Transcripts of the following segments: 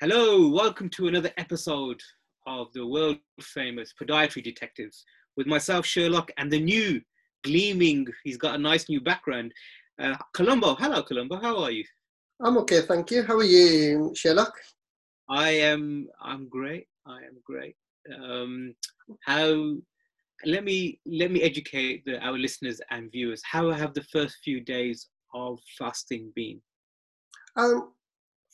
Hello, welcome to another episode of the world famous Podiatry Detectives with myself, Sherlock, and the new gleaming, he's got a nice new background, uh, Columbo. Hello, Columbo, how are you? I'm okay, thank you. How are you, Sherlock? I am, I'm great. I am great. Um, how, let me, let me educate the, our listeners and viewers. How have the first few days of fasting been? Um,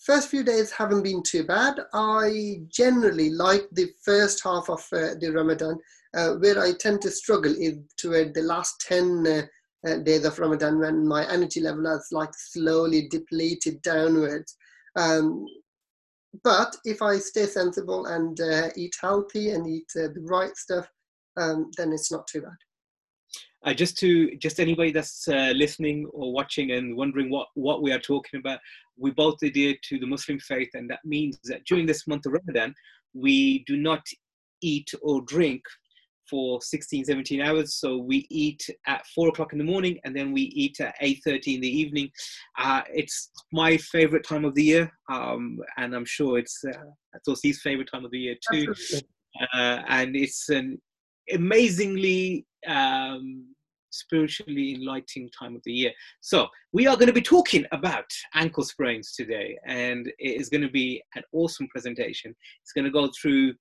first few days haven't been too bad. I generally like the first half of uh, the Ramadan. Uh, where I tend to struggle is toward the last 10 uh, uh, days of Ramadan when my energy level has like slowly depleted downwards. Um, but if I stay sensible and uh, eat healthy and eat uh, the right stuff, um, then it's not too bad. Uh, just to just anybody that's uh, listening or watching and wondering what what we are talking about we both adhere to the muslim faith and that means that during this month of ramadan we do not eat or drink for 16 17 hours. So we eat at 4 o'clock in the morning and then we eat at 8.30 in the evening. Uh, it's my favorite time of the year um, and i'm sure it's uh, his favorite time of the year too. Uh, and it's an amazingly um, spiritually enlightening time of the year. So, we are going to be talking about ankle sprains today, and it is going to be an awesome presentation. It's going to go through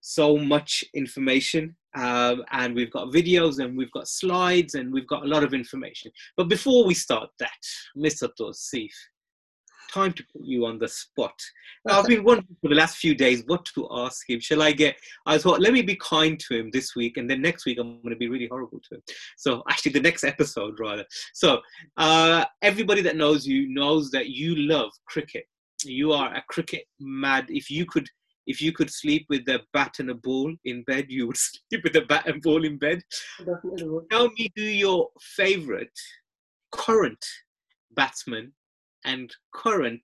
so much information, um, and we've got videos, and we've got slides, and we've got a lot of information. But before we start that, Mr. Tosif, time to put you on the spot. Now, I've been wondering for the last few days what to ask him. Shall I get? I thought, let me be kind to him this week, and then next week I'm going to be really horrible to him. So, actually, the next episode rather. So, uh, everybody that knows you knows that you love cricket. You are a cricket mad. If you could. If you could sleep with a bat and a ball in bed, you would sleep with a bat and ball in bed. Tell me who your favorite current batsman and current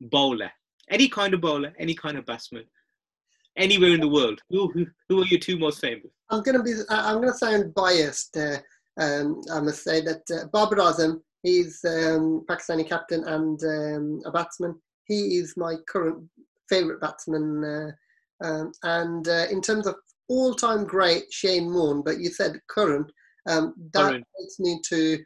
bowler, any kind of bowler, any kind of batsman, anywhere in the world. Who who, who are your two most famous? I'm gonna be. I'm gonna sound biased. Uh, um, I must say that uh, Babar Azam, he's um, Pakistani captain and um, a batsman. He is my current favorite batsman. Uh, um, and uh, in terms of all-time great, Shane Warne. But you said current. Um, that current. takes me to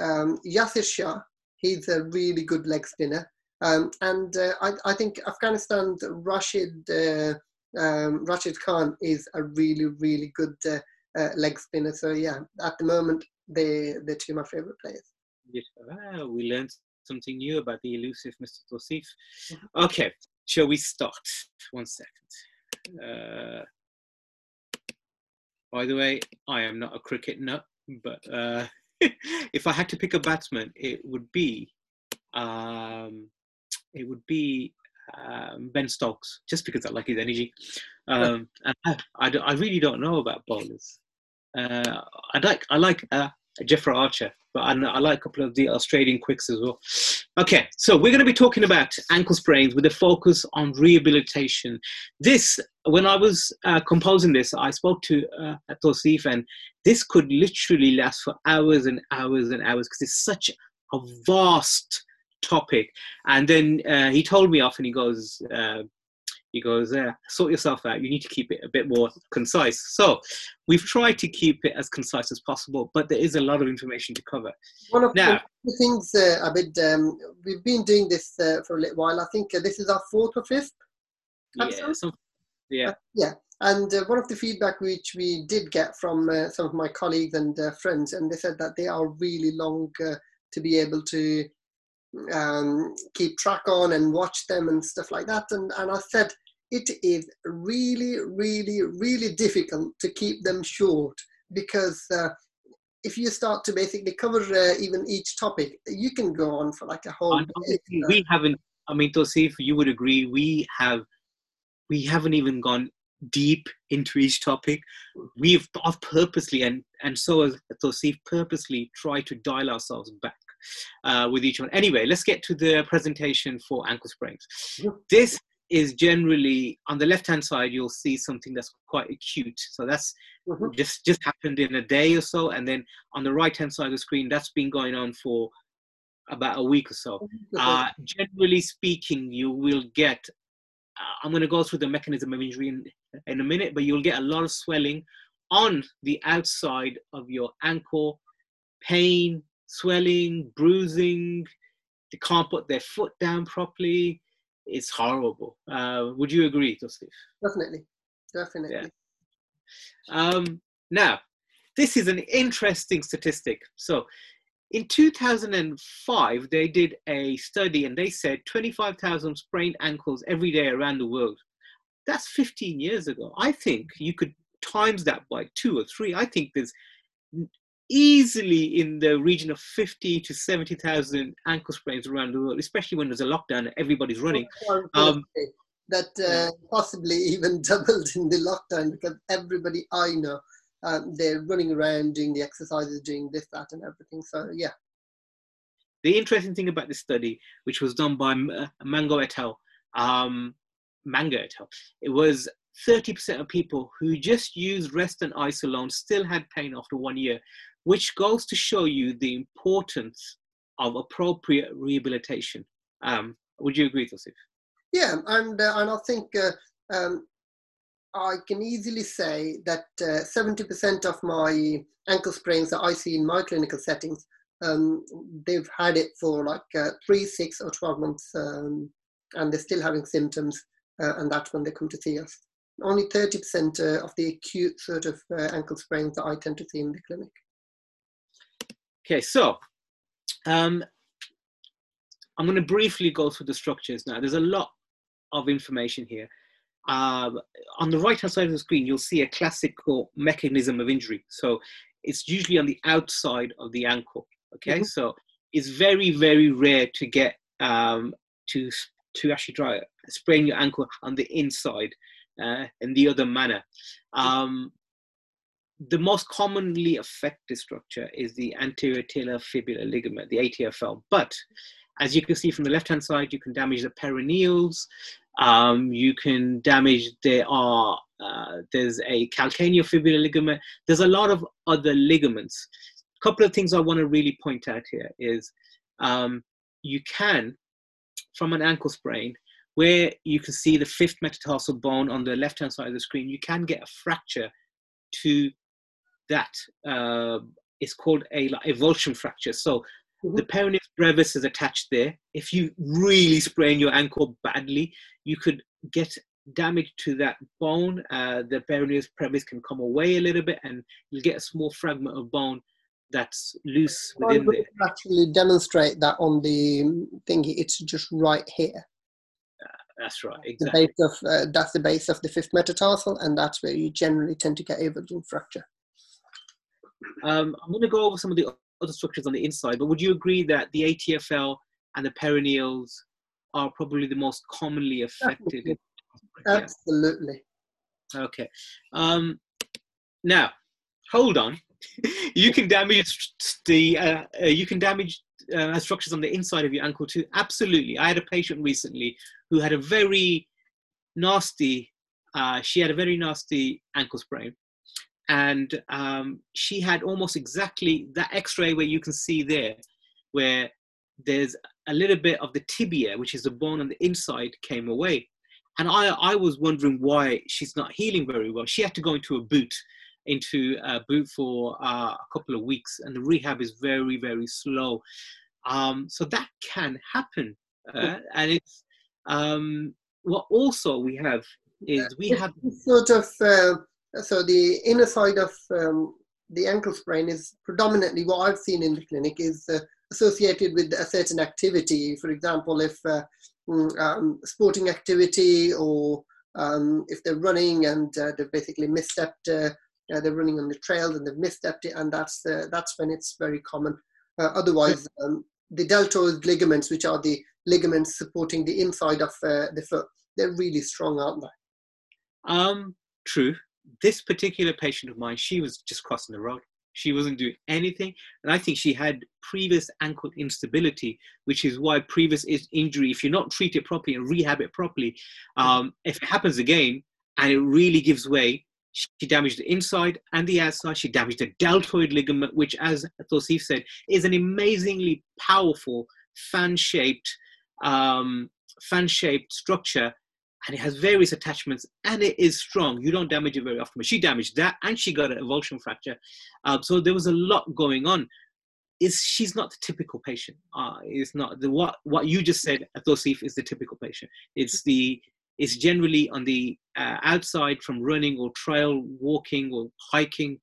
um, Yasir Shah, He's a really good leg spinner. Um, and uh, I, I, think Afghanistan's Rashid uh, um, Rashid Khan is a really really good uh, uh leg spinner. So yeah, at the moment they they're two of my favorite players. We learned something new about the elusive Mr. Tosif. Mm-hmm. Okay, shall we start? One second. Uh, by the way, I am not a cricket nut, but uh, if I had to pick a batsman, it would be um, it would be um, Ben Stokes, just because I like his energy. Um, and I, I, I, really don't know about bowlers. Uh, I like I like uh, Jeffrey Archer, but I, I, like a couple of the Australian quicks as well. Okay, so we're going to be talking about ankle sprains with a focus on rehabilitation. This, when I was uh, composing this, I spoke to uh, Tosif, and this could literally last for hours and hours and hours because it's such a vast topic. And then uh, he told me off, and he goes, uh, he goes, uh, sort yourself out. You need to keep it a bit more concise. So we've tried to keep it as concise as possible, but there is a lot of information to cover. One of now, the things, uh, Abid, um, we've been doing this uh, for a little while. I think uh, this is our fourth or fifth. Yeah. Some, yeah. Uh, yeah. And uh, one of the feedback which we did get from uh, some of my colleagues and friends, and they said that they are really long to be able to um, keep track on and watch them and stuff like that. And, and I said, it is really, really, really difficult to keep them short because uh, if you start to basically cover uh, even each topic, you can go on for like a whole. we haven't. I mean, to see if you would agree. We have, we haven't even gone deep into each topic. We've I've purposely and and so as Tosif purposely tried to dial ourselves back uh, with each one. Anyway, let's get to the presentation for ankle sprains. This is generally on the left hand side you'll see something that's quite acute so that's mm-hmm. just just happened in a day or so and then on the right hand side of the screen that's been going on for about a week or so. Uh, generally speaking, you will get. Uh, I'm going to go through the mechanism of injury in, in a minute, but you'll get a lot of swelling on the outside of your ankle, pain, swelling, bruising. They can't put their foot down properly. It's horrible. Uh, would you agree, Tosif? Definitely, definitely. Yeah. Um, now, this is an interesting statistic. So, in 2005, they did a study and they said 25,000 sprained ankles every day around the world. That's 15 years ago. I think you could times that by two or three. I think there's easily in the region of 50 to 70,000 ankle sprains around the world, especially when there's a lockdown and everybody's running. Um, that uh, possibly even doubled in the lockdown because everybody I know um, they're running around doing the exercises, doing this, that, and everything. So yeah. The interesting thing about this study, which was done by uh, Mango et al., um, Mango et al., it was 30% of people who just used rest and ice alone still had pain after one year, which goes to show you the importance of appropriate rehabilitation. Um, would you agree, Tosif? Yeah, and uh, and I think uh, um, I can easily say that uh, 70% of my ankle sprains that I see in my clinical settings, um, they've had it for like uh, three, six, or 12 months, um, and they're still having symptoms, uh, and that's when they come to see us. Only 30% uh, of the acute sort of uh, ankle sprains that I tend to see in the clinic. Okay, so um, I'm going to briefly go through the structures now. There's a lot of information here. Um, on the right hand side of the screen, you'll see a classical mechanism of injury. So it's usually on the outside of the ankle. Okay, mm-hmm. so it's very, very rare to get um, to to actually try sprain your ankle on the inside uh, in the other manner. Um, the most commonly affected structure is the anterior talar fibular ligament, the ATFL. But as you can see from the left hand side, you can damage the peroneals, um, you can damage, there are, uh, there's a calcaneofibular ligament. There's a lot of other ligaments. A couple of things I want to really point out here is um, you can, from an ankle sprain, where you can see the fifth metatarsal bone on the left hand side of the screen, you can get a fracture to that. Uh, it's called a like, avulsion fracture. So Mm-hmm. The peroneus brevis is attached there. If you really sprain your ankle badly, you could get damage to that bone. Uh, the peroneus brevis can come away a little bit, and you'll get a small fragment of bone that's loose within there. Actually, demonstrate that on the thingy. It's just right here. Uh, that's right. Exactly. The base of uh, that's the base of the fifth metatarsal, and that's where you generally tend to get avulsion fracture. Um, I'm going to go over some of the other structures on the inside, but would you agree that the ATFL and the peroneals are probably the most commonly affected? Absolutely. Yeah. Okay. Um, now, hold on. you can damage the uh, uh, you can damage uh, structures on the inside of your ankle too. Absolutely. I had a patient recently who had a very nasty. Uh, she had a very nasty ankle sprain, and um, she had almost exactly that x-ray where you can see there where there's a little bit of the tibia which is the bone on the inside came away. And i i was wondering why she's not healing very well. She had to go into a boot into a boot for uh, a couple of weeks and the rehab is very very slow. Um, so that can happen uh, and it's um, what also we have is we have sort of uh, so the inner side of um, the ankle sprain is predominantly what I've seen in the clinic is uh, associated with a certain activity. For example, if uh, mm, um, sporting activity or um, if they're running and uh, they've basically misstepped, uh, uh, they're running on the trails and they've misstepped it, and that's uh, that's when it's very common. otherwise, um, the deltoid ligaments, which are the ligaments supporting the inside of the foot, they're really strong, aren't they? Um, true this particular patient of mine, she was just crossing the road. She wasn't doing anything. And I think she had previous ankle instability, which is why previous injury, if you're not treated properly and rehab it properly, um, if it happens again and it really gives way, she damaged the inside and the outside. She damaged the deltoid ligament, which, as Tosif said, is an amazingly powerful fan-shaped um, fan-shaped structure and it has various attachments and it is strong. You don't damage it very often. But she damaged that and she got an avulsion fracture. Um, so there was a lot going on. Is she's not the typical patient. Uh, it's not the what what you just said, Atosif, is the typical patient. It's the it's generally on the uh, outside from running or trail walking or hiking,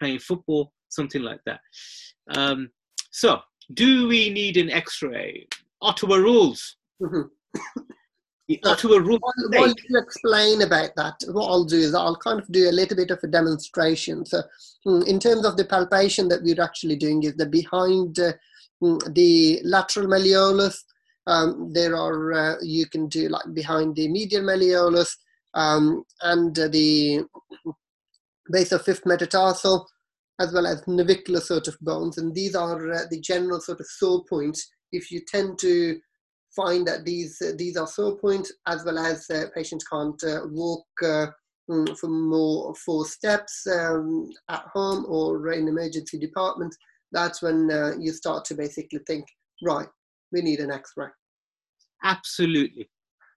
playing football, something like that. Um, so, do we need an X-ray? Ottawa rules. Ottawa rules. While, while you explain about that, what I'll do is I'll kind of do a little bit of a demonstration. So, mm, in terms of the palpation that we're actually doing, is that behind uh, mm, the lateral malleolus, um, there are uh, you can do like behind the medial malleolus um, and uh, the base of fifth metatarsal, as well as navicular sort of bones, and these are uh, the general sort of sore points. If you tend to find that these uh, these are sore points as well as uh, patients can't uh, walk mm, for more four steps um, at home or in emergency department that's when uh, you start to basically think right we need an x-ray Absolutely.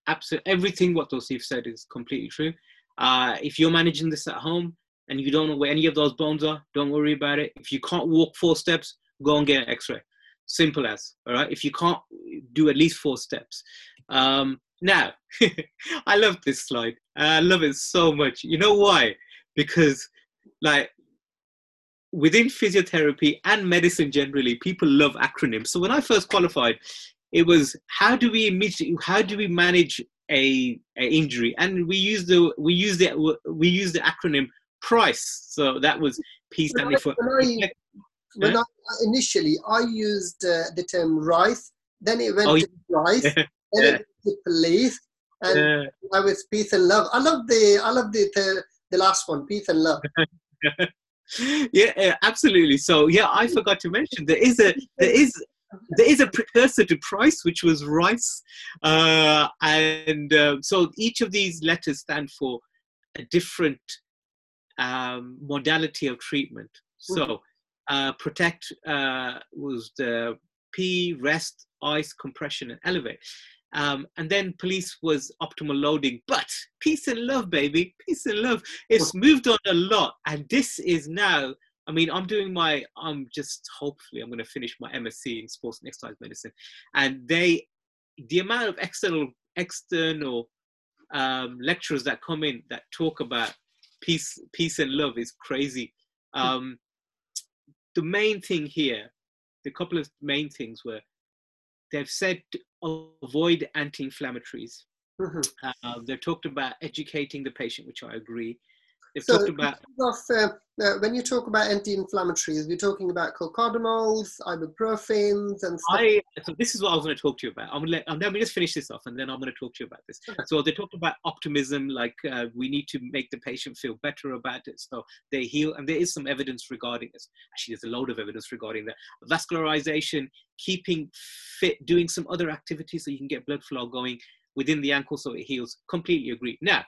Absolutely. Everything what Tosif said is completely true. Uh, if you're managing this at home and you don't know where any of those bones are, don't worry about it. If you can't walk four steps, go and get an x ray. Simple as. All right. If you can't do at least four steps. Um, now, I love this slide. I love it so much. You know why? Because, like, within physiotherapy and medicine generally, people love acronyms. So when I first qualified, it was how do we how do we manage a, a injury and we use the we use the we use the acronym price so that was p standing for when I, I initially I used uh, the term rice then it went Oh, to rice then Yeah. it went to police and Uh, now it's peace and love I love the I love the the, the last one peace and love yeah, yeah, absolutely. So yeah, I forgot to mention there is a there is there is a precursor to price, which was rice, uh, and uh, so each of these letters stand for a different um, modality of treatment. So uh, protect uh, was the P, rest, ice, compression, and elevate. Um, and then police was optimal loading, but peace and love, baby, peace and love. It's moved on a lot, and this is now. I mean, I'm doing my. I'm just hopefully I'm going to finish my MSc in sports and exercise medicine, and they, the amount of external external um, lecturers that come in that talk about peace, peace and love is crazy. Um, the main thing here, the couple of main things were they've said avoid anti-inflammatories. Mhm. Uh, they've talked about educating the patient, which I agree. So, about of, uh, uh, when you talk about anti-inflammatories, we're talking about cocodamols, ibuprofens, and stuff. I. So this is what I was going to talk to you about. I'm going to let. I'm let me just finish this off, and then I'm going to talk to you about this. Okay. So they talked about optimism, like uh, we need to make the patient feel better about it, so they heal. And there is some evidence regarding this. Actually, there's a load of evidence regarding that. Vascularization, keeping fit, doing some other activities so you can get blood flow going within the ankle so it heals. Completely agree. Now,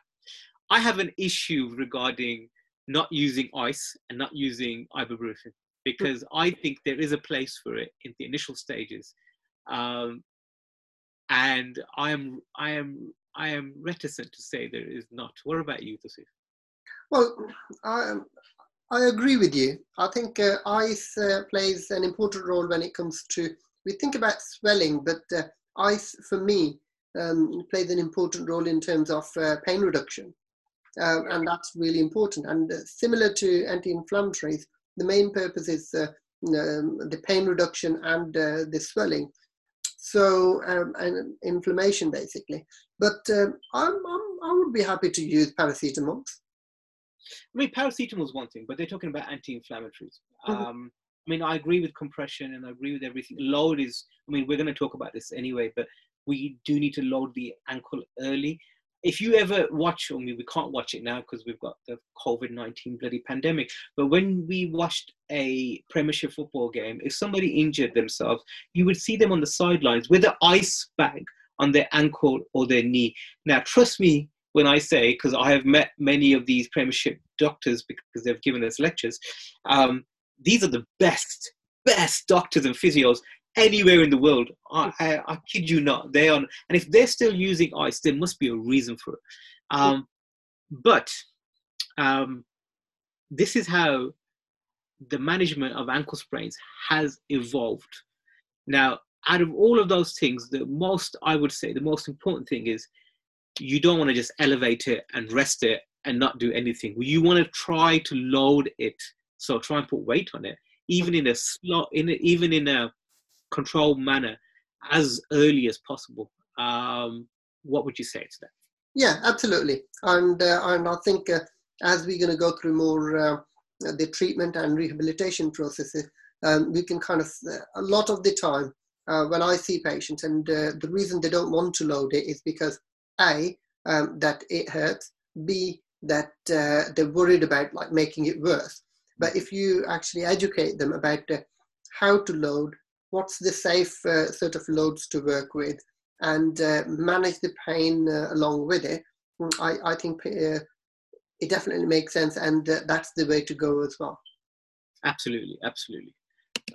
I have an issue regarding not using ice and not using ibuprofen because I think there is a place for it in the initial stages, um, and I am I am I am reticent to say there is not. What about you, Tosif? Well, I, I agree with you. I think uh, ice uh, plays an important role when it comes to, we think about swelling, but uh, ice for me um, plays an important role in terms of uh, pain reduction. Um, and that's really important. And uh, similar to anti inflammatories, the main purpose is uh, um, the pain reduction and uh, the swelling. So, um, and inflammation basically. But um, I'm, I'm, I would be happy to use paracetamol. I mean, paracetamol is one thing, but they're talking about anti-inflammatories. Mhm. Um, I mean, I agree with compression and I agree with everything. Load is, I mean, we're going to talk about this anyway, but we do need to load the ankle early. If you ever watch, I mean, we can't watch it now because we've got the COVID 19 bloody pandemic, but when we watched a Premiership football game, if somebody injured themselves, you would see them on the sidelines with an ice bag on their ankle or their knee. Now, trust me when I say, because I have met many of these Premiership doctors because they've given us lectures, um, these are the best, best doctors and physios. Anywhere in the world. I, I, I, kid you not. They are, and if they're still using ice, there must be a reason for it. Um, but um, this is how the management of ankle sprains has evolved. Now, out of all of those things, the most I would say the most important thing is you don't want to just elevate it and rest it and not do anything. You want to try to load it. So try and put weight on it, even in a slot, in a, even in a controlled manner, as early as possible. Um, what would you say to that? Yeah, absolutely. And uh, and I think uh, as we're going to go through more uh, the treatment and rehabilitation processes, um, we can kind of uh, a lot of the time uh, when I see patients, and uh, the reason they don't want to load it is because a um, that it hurts, b that they're worried about like making it worse. But if you actually educate them about how to load, what's the safe sort of loads to work with, and uh, manage the pain uh, along with it, I, I think uh, it definitely makes sense, and that's the way to go as well. Absolutely, absolutely.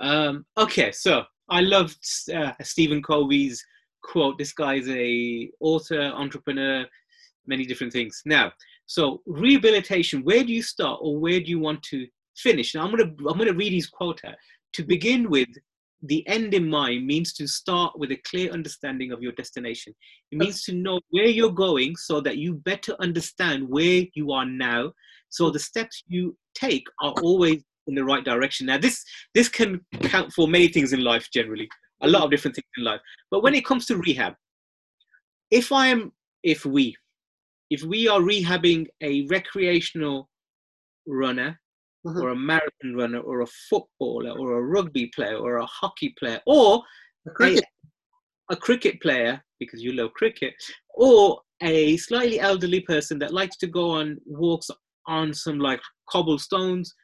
Um, okay, so I loved uh, Stephen Covey's quote. This guy's a author, entrepreneur, many different things. Now, so rehabilitation. Where do you start, or where do you want to finish? Now, I'm gonna I'm gonna read his quote out. To begin with, the end in mind means to start with a clear understanding of your destination. It means to know where you're going so that you better understand where you are now. So the steps you take are always in the right direction. Now, this this can count for many things in life generally, a lot of different things in life. But when it comes to rehab, if I am, if we, if we are rehabbing a recreational runner mm-hmm. or a marathon runner or a footballer or a rugby player or a hockey player or a cricket, a, a cricket player because you love cricket or a slightly elderly person that likes to go on walks on some like cobblestones.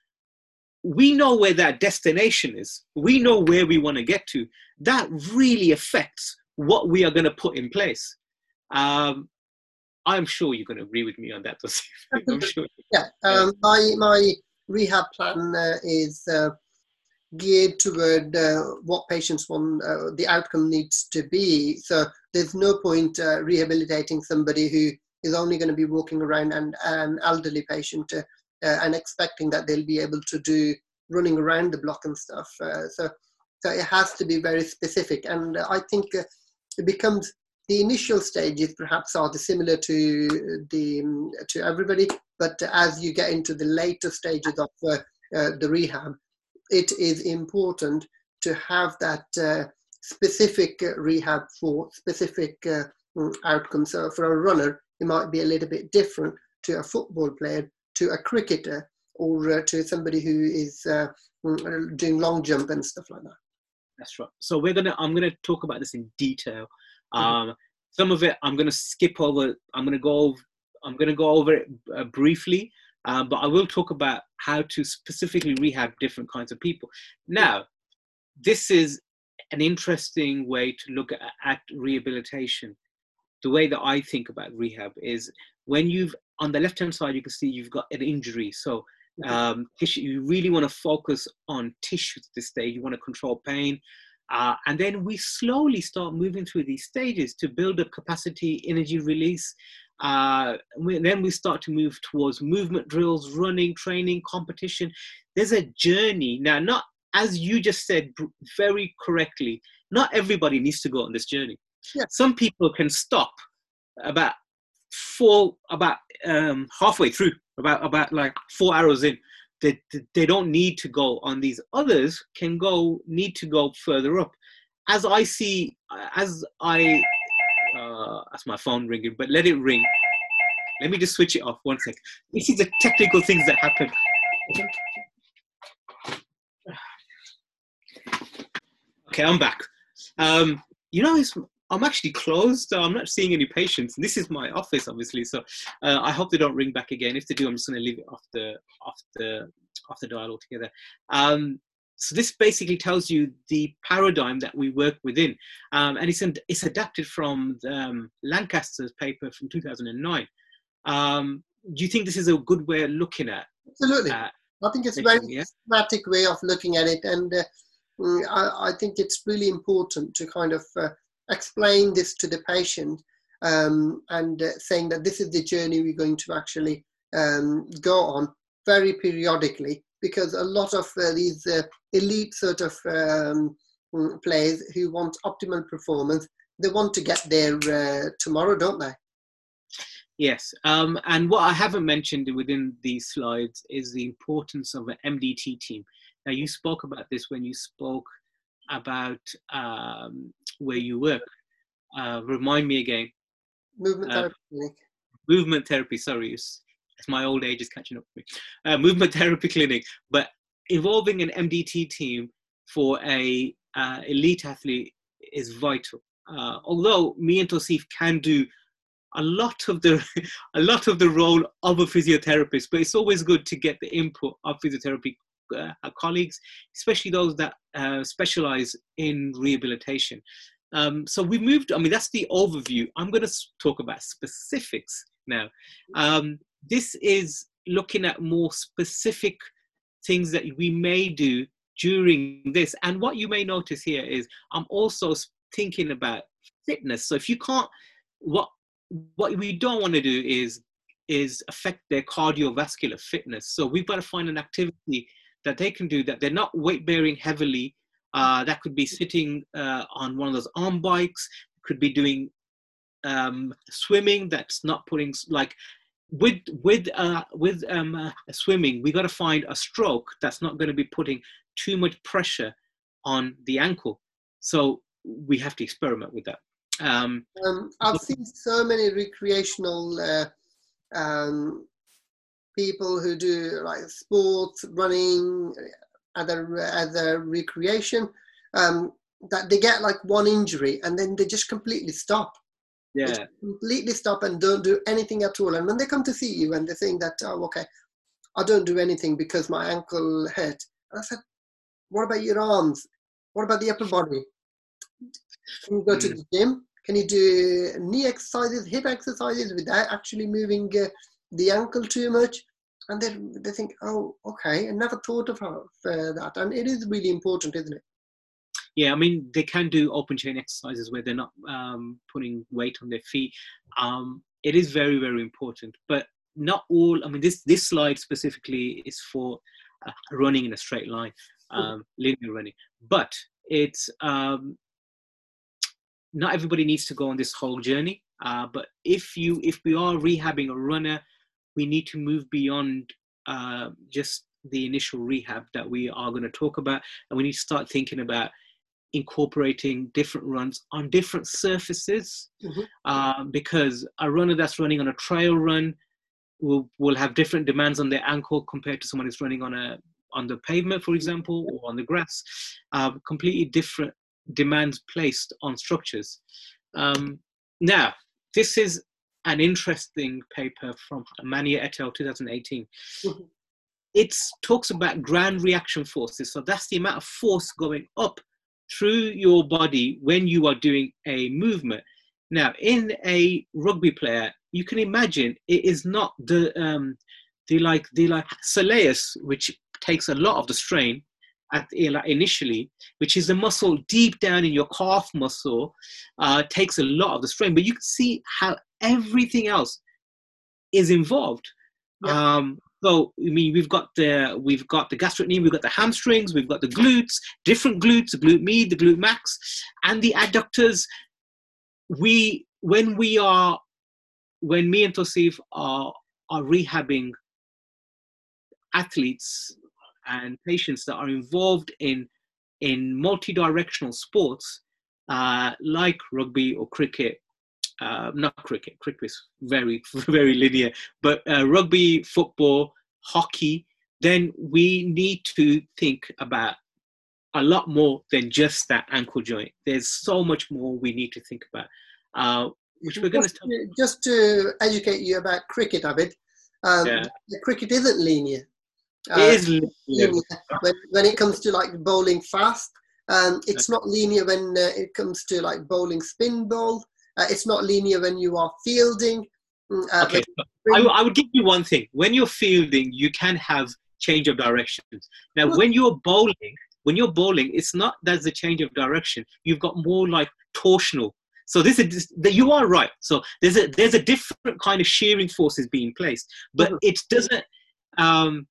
We know where that destination is. We know where we want to get to. That really affects what we are going to put in place. Um, i'm sure you're going to agree with me on that i'm sure. Yeah um, my my rehab plan uh, is uh, geared toward uh, what patients want the outcome needs to be. So there's no point rehabilitating somebody who is only going to be walking around and an elderly patient and expecting that they'll be able to do running around the block and stuff. so so it has to be very specific, and I think it becomes the initial stages perhaps are similar to the to everybody but as you get into the later stages of uh, uh, the rehab it is important to have that uh, specific rehab for specific uh, mm, outcomes so for a runner it might be a little bit different to a football player to a cricketer or uh, to somebody who is uh, mm, doing long jump and stuff like that that's right so we're gonna i'm gonna talk about this in detail. Um, some of it I'm going to skip over. I'm going to go. Over, I'm going to go over it uh, briefly, uh, but I will talk about how to specifically rehab different kinds of people. Now, this is an interesting way to look at, at rehabilitation. The way that I think about rehab is when you've on the left hand side, you can see you've got an injury. So um, tissue, you really want to focus on tissue at this stage. You want to control pain. Uh, and then we slowly start moving through these stages to build up capacity, energy release. Uh, we, then we start to move towards movement drills, running, training, competition. There's a journey. Now, not as you just said very correctly, not everybody needs to go on this journey. Yeah. Some people can stop about four, about um, halfway through, about about like four hours in, they, they don't need to go on these others can go need to go further up. As i see as i uh, that's my phone ringing but let it ring. Let me just switch it off one sec. This is the technical things that happen. Okay i'm back. Um, you know it's I'm actually closed. So I'm not seeing any patients. This is my office, obviously. So uh, I hope they don't ring back again. If they do, I'm just going to leave it off the off the off the dial altogether. Um, so this basically tells you the paradigm that we work within, um, and it's it's adapted from the, um, Lancaster's paper from 2009. Um, do you think this is a good way of looking at? Absolutely. Uh, I think it's a very yeah? systematic way of looking at it, and uh, mm, I, I, think it's really important to kind of uh, explain this to the patient um, and uh, saying that this is the journey we're going to actually um, go on very periodically because a lot of uh, these uh, elite sort of um, mm, players who want optimal performance they want to get there uh, tomorrow don't they Yes, um, and what I haven't mentioned within these slides is the importance of an MDT team. Now, you spoke about this when you spoke about um, where you work. Uh, remind me again. Movement uh, therapy clinic. Movement therapy. Sorry, it's, it's, my old age is catching up with me. Uh, movement therapy clinic, but involving an MDT team for a uh, elite athlete is vital. Uh, although me and Tosif can do a lot of the a lot of the role of a physiotherapist but it's always good to get the input of physiotherapy uh, colleagues especially those that uh, specialize in rehabilitation. Um, so we moved i mean that's the overview. I'm going to talk about specifics now. Um, this is looking at more specific things that we may do during this. And what you may notice here is i'm also thinking about fitness. So if you can't what what we don't want to do is is affect their cardiovascular fitness. So we've got to find an activity that they can do that they're not weight bearing heavily. Uh, that could be sitting uh, on one of those arm bikes. Could be doing um, swimming. That's not putting like with with uh, with um, uh, swimming. We got to find a stroke that's not going to be putting too much pressure on the ankle. So we have to experiment with that. Um, um, I've seen so many recreational uh, um, people who do like sports, running, other other recreation, um, that they get like one injury and then they just completely stop. Yeah. completely stop and don't do anything at all. And when they come to see you and they think that, oh, okay, I don't do anything because my ankle hurt. And I said, what about your arms? What about the upper body? Can you go to mm. the gym? Can you do knee exercises, hip exercises without actually moving uh, the ankle too much? And then they think, oh, okay, I never thought of uh, that. And it is really important, isn't it? Yeah, I mean, they can do open chain exercises where they're not um, putting weight on their feet. Um, it is very, very important. But not all, I mean, this, this slide specifically is for uh, running in a straight line, um, linear running. But it's um, not everybody needs to go on this whole journey. Uh, but if you if we are rehabbing a runner, we need to move beyond uh, just the initial rehab that we are going to talk about, and we need to start thinking about incorporating different runs on different surfaces mm-hmm. uh, because a runner that's running on a trail run will will have different demands on their ankle compared to someone who's running on a on the pavement, for example, or on the grass. Uh, completely different demands placed on structures. Um, now, this is an interesting paper from Mania et al. 2018. Mm-hmm. It talks about ground reaction forces. So that's the amount of force going up through your body when you are doing a movement. Now, in a rugby player, you can imagine it is not the um, the like the like soleus, which takes a lot of the strain, at initially, which is the muscle deep down in your calf muscle, uh, takes a lot of the strain. But you can see how everything else is involved. Yeah. Um, so I mean, we've got the we've got the gastrocnemius, we've got the hamstrings, we've got the glutes, different glutes, the glute med, the glute max, and the adductors. We when we are when me and Tosif are are rehabbing athletes and patients that are involved in in multi-directional sports uh, like rugby or cricket uh, not cricket cricket is very very linear but uh, rugby football hockey then we need to think about a lot more than just that ankle joint there's so much more we need to think about uh, which we're going to just to educate you about cricket Abid um, yeah. cricket isn't linear uh, it is linear. When, when it comes to like bowling fast. Um, it's not linear when uh, it comes to like bowling spin ball. Uh, it's not linear when you are fielding. Mm, uh, okay, I, I, would give you one thing. When you're fielding, you can have change of directions. Now, when you're bowling, when you're bowling, it's not there's a change of direction. You've got more like torsional. So this is you are right. So there's a there's a different kind of shearing forces being placed, but it doesn't. Um,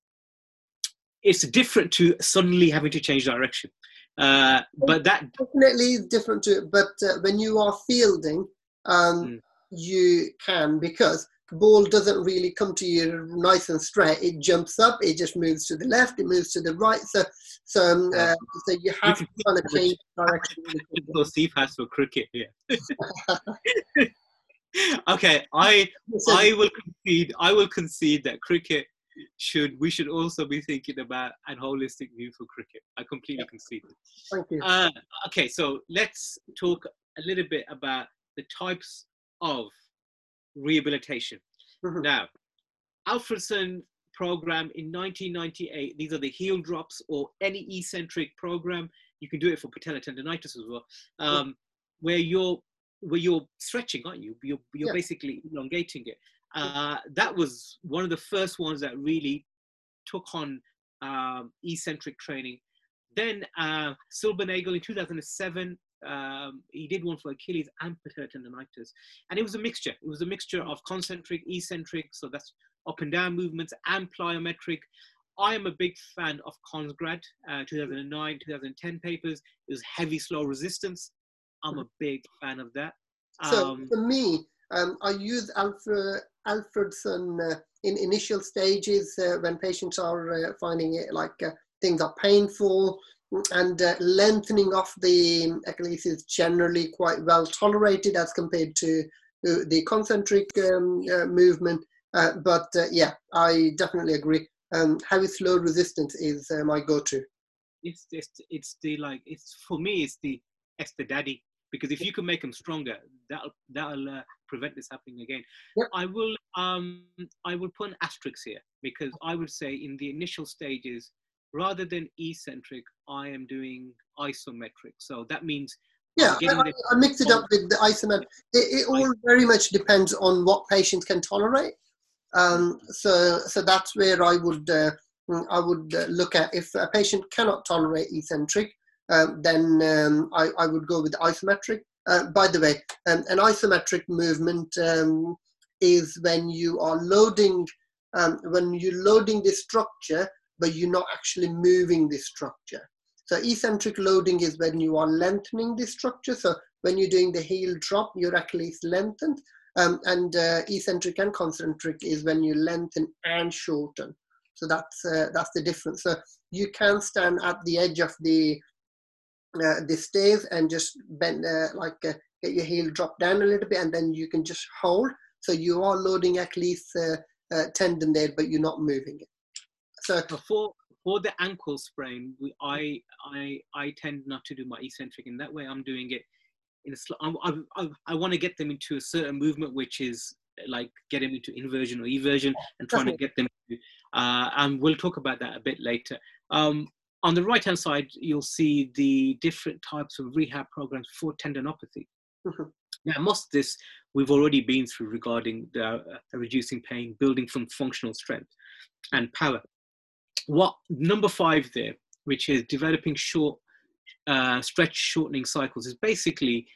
it's different to suddenly having to change direction. Uh, but that definitely is different to. But uh, when you are fielding, um, mm. you can because ball doesn't really come to you nice and straight. It jumps up, it just moves to the left, it moves to the right. So, so, um, uh, so you have to kind of change direction. So Steve has for cricket, yeah. okay, I I will concede. I will concede that cricket should we should also be thinking about a holistic view for cricket. I completely concede. Thank you. Uh, okay, so let's talk a little bit about the types of rehabilitation. Mm-hmm. Now, Alfredson program in 1998. These are the heel drops or any eccentric program. You can do it for patella tendonitis as well, um, where you're where you're stretching, aren't you? You're, you're yeah. basically elongating it. Uh, that was one of the first ones that really took on um, eccentric training. Then uh, Silbernagel in 2007 um, he did one for Achilles and patella tendonitis, and it was a mixture. It was a mixture of concentric, eccentric, so that's up and down movements, and plyometric. I am a big fan of Kongsgaard, uh, 2009, 2010 papers. It was heavy, slow resistance. I'm a big fan of that. So um, for me, um, I use Alfred, Alfredson uh, in initial stages uh, when patients are uh, finding it like uh, things are painful and uh, lengthening of the Achilles is generally quite well tolerated as compared to the concentric um, movement. But yeah, I definitely agree. Um, heavy slow resistance is my go-to. It's just it's the like it's for me it's the it's the daddy because if you can make them stronger, that'll that'll prevent this happening again. Yep. I will um I will put an asterisk here because I would say in the initial stages rather than eccentric, I am doing isometric. So that means yeah, I, I, mix it up with the isometric. It, it, all very much depends on what patients can tolerate. Um, so, so that's where I would uh, I would uh, look at if a patient cannot tolerate eccentric, um, then um, I, I would go with isometric. Uh, by the way, um, an isometric movement um, is when you are loading um, when you're loading the structure but you're not actually moving the structure. So eccentric loading is when you are lengthening the structure. So when you're doing the heel drop, your Achilles lengthened. Um, and uh, eccentric and concentric is when you lengthen and shorten. So that's uh, that's the difference. So you can stand at the edge of the uh, the stairs and just bend uh, like uh, get your heel drop down a little bit, and then you can just hold. So you are loading Achilles uh, tendon there, but you're not moving it. So for for the ankle sprain, we, I I I tend not to do my eccentric in that way. I'm doing it in a sl- I, I, I want to get them into a certain movement, which is like get them into inversion or eversion, and trying to get them. To, uh, and we'll talk about that a bit later. Um, on the right hand side, you'll see the different types of rehab programs for tendinopathy. Mm-hmm. Now, most of this we've already been through regarding the, uh, reducing pain, building from functional strength and power what number five there, which is developing short uh, stretch shortening cycles, is basically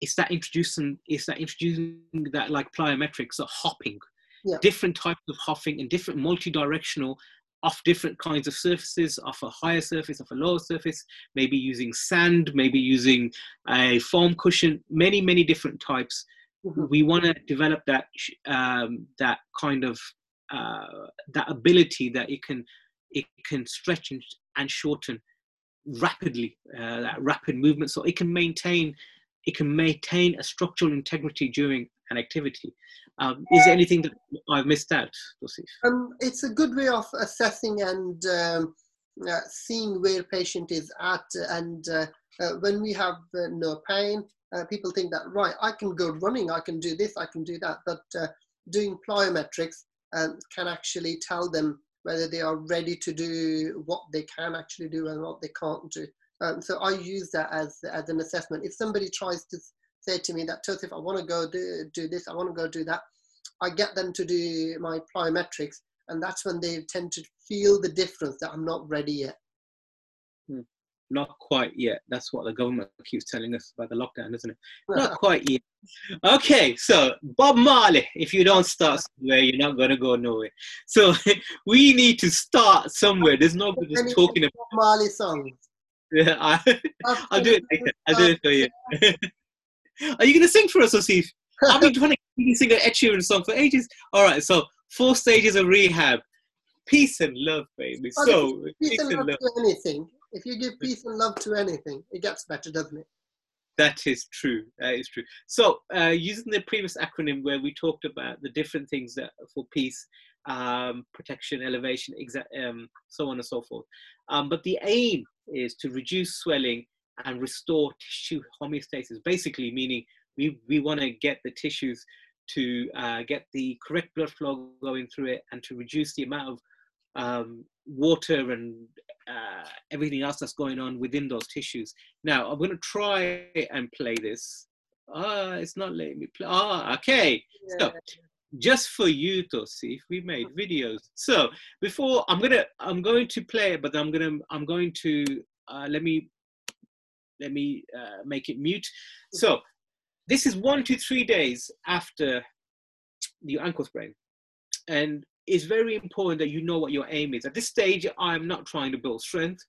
it's that introducing it's that introducing that like plyometrics, so hopping, yeah. different types of hopping and different multi-directional off different kinds of surfaces, off a higher surface, off a lower surface, maybe using sand, maybe using a foam cushion, many, many different types. Mm-hmm. We want to develop that um, that kind of uh, that ability that it can it can stretch and, and shorten rapidly, uh, that rapid movement. So it can maintain it can maintain a structural integrity during an activity. Um, is there anything that I've missed out, Um, it's a good way of assessing and um, uh, seeing where patient is at. And uh, uh, when we have uh, no pain, uh, people think that right, I can go running, I can do this, I can do that. But uh, doing plyometrics um, can actually tell them whether they are ready to do what they can actually do and what they can't do. Um, so I use that as, as an assessment. If somebody tries to say to me that, if I want to go do, do this, I want to go do that, I get them to do my plyometrics, and that's when they tend to feel the difference that I'm not ready yet. Hmm. not quite yet. That's what the government keeps telling us about the lockdown, isn't it? Not quite yet. Okay, so Bob Marley, if you don't start somewhere, you're not going to go nowhere. So we need to start somewhere. There's no good just talking about Bob Marley songs. Yeah, I, will do it later. I'll do it for you. Are you going to sing for us, Asif? I've been trying to sing an Ed Sheeran song for ages. All right, so four stages of rehab. Peace and love, baby. Oh, so, peace, peace and love, and love. to anything. If you give peace and love to anything, it gets better, doesn't it? That is true. That is true. So, uh, using the previous acronym where we talked about the different things that for peace, um, protection, elevation, exa- um, so on and so forth. Um, but the aim is to reduce swelling and restore tissue homeostasis. Basically, meaning we we want to get the tissues to uh, get the correct blood flow going through it and to reduce the amount of um, water and uh, everything else that's going on within those tissues. Now, I'm going to try and play this. Ah, it's not letting me play. Ah, okay. So, just for you to see if we made videos. So before I'm gonna I'm going to play it, but I'm gonna I'm going to uh, let me let me uh, make it mute. So this is one to three days after the ankle sprain, and it's very important that you know what your aim is. At this stage, I'm not trying to build strength.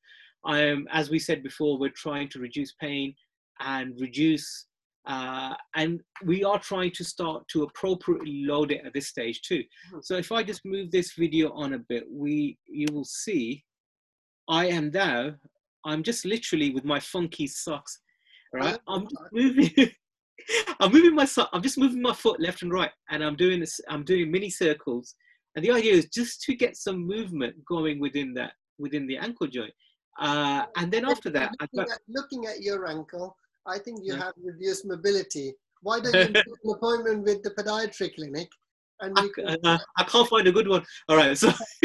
I am, as we said before, we're trying to reduce pain and reduce, uh, and we are trying to start to appropriately load it at this stage too. Mhm. So if I just move this video on a bit, we you will see, I am now. I'm just literally with my funky socks, right? I'm just moving. I'm moving my so- I'm just moving my foot left and right, and I'm doing this. I'm doing mini circles, and the idea is just to get some movement going within that within the ankle joint. Uh, and then after that, looking got, at, looking at your ankle, I think you Yeah. have reduced mobility. Why don't you make an appointment with the podiatry clinic? And I, can, uh, I can't find a good one. All right, so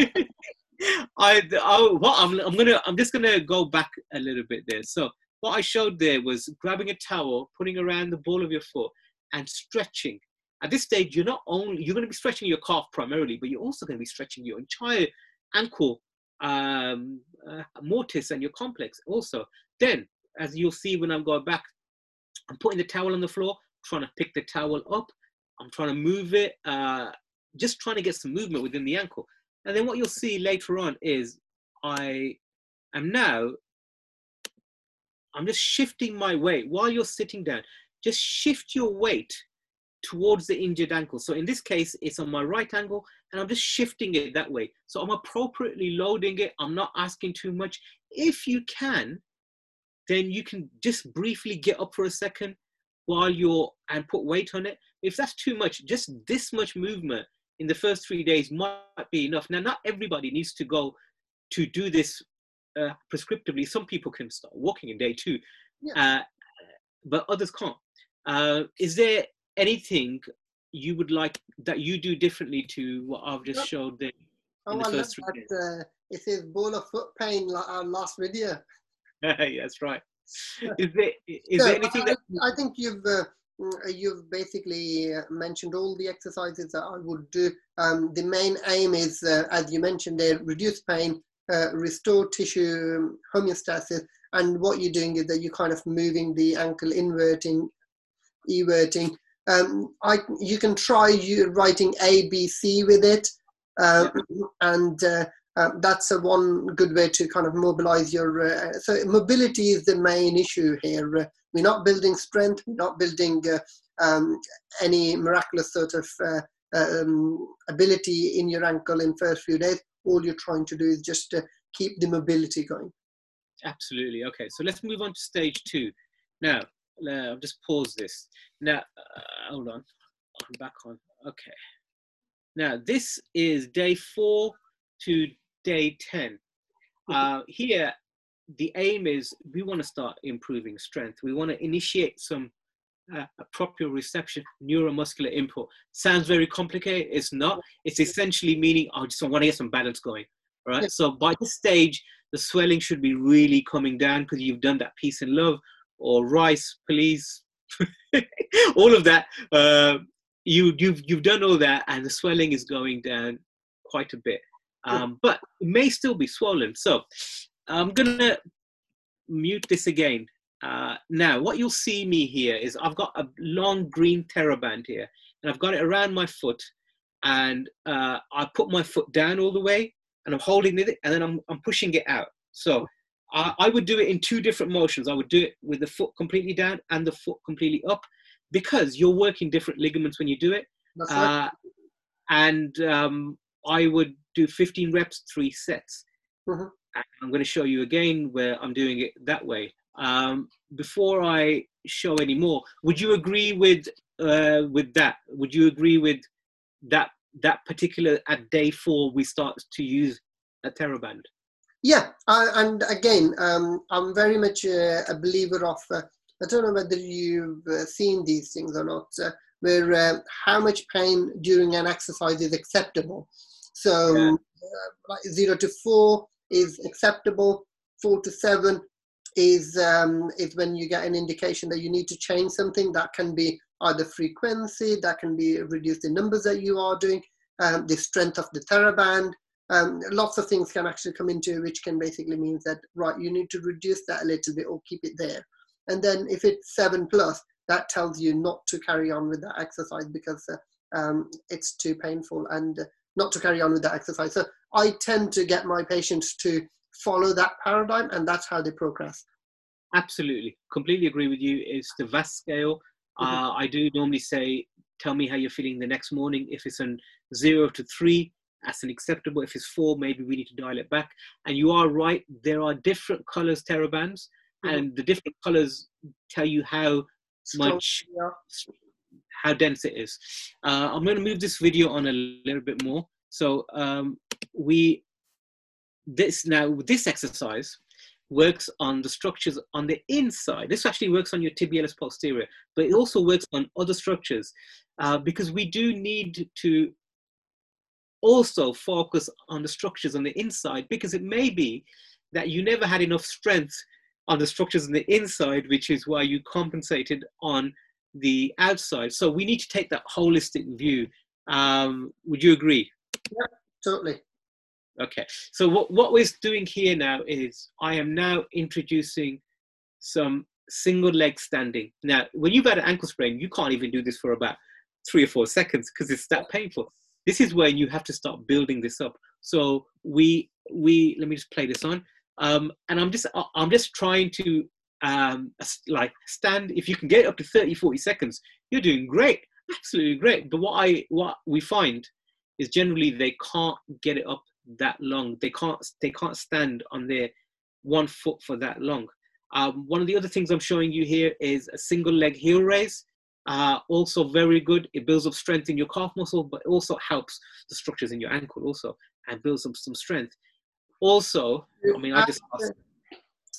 I, I what I'm, I'm gonna I'm just gonna go back a little bit there. So what I showed there was grabbing a towel, putting around the ball of your foot, and stretching. At this stage, you're not only you're to be stretching your calf primarily, but you're also to be stretching your entire ankle um, uh, mortise and your complex also. Then, as you'll see when I'm going back, I'm putting the towel on the floor, trying to pick the towel up. I'm trying to move it, uh, just trying to get some movement within the ankle. And then what you'll see later on is I am now, I'm just shifting my weight while you're sitting down. Just shift your weight towards the injured ankle. So in this case, it's on my right ankle and I'm just shifting it that way. So I'm appropriately loading it. I'm not asking too much. If you can, then you can just briefly get up for a second while you're and put weight on it. If that's too much, just this much movement in the first three days might be enough. Now, not everybody needs to go to do this uh, prescriptively. Some people can start walking in day two, uh, but others can't. Uh, is there anything you would like that you do differently to what I've just Yep. showed there? oh, the I love first three days. that. Uh, it says ball of foot pain like our last video. yeah, That's right. Is there is So, there anything I, that I think you've uh, you've basically uh, mentioned all the exercises that I would do. Um, the main aim is, uh, as you mentioned, there, reduce pain, uh, restore tissue homeostasis, and what you're doing is that you're kind of moving the ankle inverting, everting. Um, I you can try you writing A B C with it, um, and uh, uh, that's a one good way to kind of mobilize your. Uh, so mobility is the main issue here. Uh, we're not building strength. We're not building uh, um, any miraculous sort of uh, um, ability in your ankle in first few days. All you're trying to do is just uh, keep the mobility going. Absolutely. Okay, so let's move on to stage two. Now, I'll just pause this. Now, uh, hold on. I'm back on. Okay. Now, this is day four to day 10. Uh, here, the aim is we want to start improving strength. We want to initiate some uh, a proprioception neuromuscular input. Sounds very complicated. It's not. It's essentially meaning I just want to get some balance going. Right. Yeah. So by this stage, the swelling should be really coming down because you've done that peace and love or rice, please, all of that. Uh, you you've you've done all that, and the swelling is going down quite a bit. Um, but it may still be swollen. So I'm gonna mute this again. Uh, now, what you'll see me here is I've got a long green TheraBand here, and I've got it around my foot, and uh, I put my foot down all the way, and I'm holding it, and then I'm, I'm pushing it out. So I, I would do it in two different motions. I would do it with the foot completely down and the foot completely up, because you're working different ligaments when you do it. Uh, and um, I would do 15 reps, three sets. Mm-hmm. I'm going to show you again where I'm doing it that way. Um, before I show any more, would you agree with uh, with that? Would you agree with that that particular at day four we start to use a TheraBand? Yeah, uh, and again, um, I'm very much uh, a believer of. Uh, I don't know whether you've uh, seen these things or not, uh, where uh, how much pain during an exercise is acceptable. So, yeah. like zero to four is acceptable. Four to seven is um, is when you get an indication that you need to change something. That can be either frequency, that can be reduce the numbers that you are doing, um, the strength of the TheraBand. Um, lots of things can actually come into which can basically mean that right you need to reduce that a little bit or keep it there. And then if it's seven plus, that tells you not to carry on with that exercise because uh, um, it's too painful and uh, not to carry on with that exercise. So I tend to get my patients to follow that paradigm and that's how they progress. Absolutely. Completely agree with you. It's the VAS scale. Mm-hmm. uh, i do normally say tell me how you're feeling the next morning. If it's an zero to three that's an acceptable if it's four maybe we need to dial it back. And you are right there are different colors TheraBands mm-hmm. and the different colors tell you how much how dense it is uh, i'm going to move this video on a little bit more so um, we this now this exercise works on the structures on the inside. This actually works on your tibialis posterior, but it also works on other structures uh, because we do need to also focus on the structures on the inside because it may be that you never had enough strength on the structures on the inside, which is why you compensated on the outside. So we need to take that holistic view. Um, would you agree? Yeah, totally. Okay, so what, what we're doing here now is I am now introducing some single leg standing. Now, when you've had an ankle sprain, you can't even do this for about three or four seconds because it's that painful. This is where you have to start building this up. So we we let me just play this on, um, and I'm just I'm just trying to um, like stand. If you can get up to 30, 40 seconds, you're doing great, absolutely great. But what I what we find is generally they can't get it up that long. They can't they can't stand on their one foot for that long. Um, one of the other things I'm showing you here is a single leg heel raise. Uh, also very good. It builds up strength in your calf muscle, but also helps the structures in your ankle also and builds up some strength. Also, I mean, I just asked,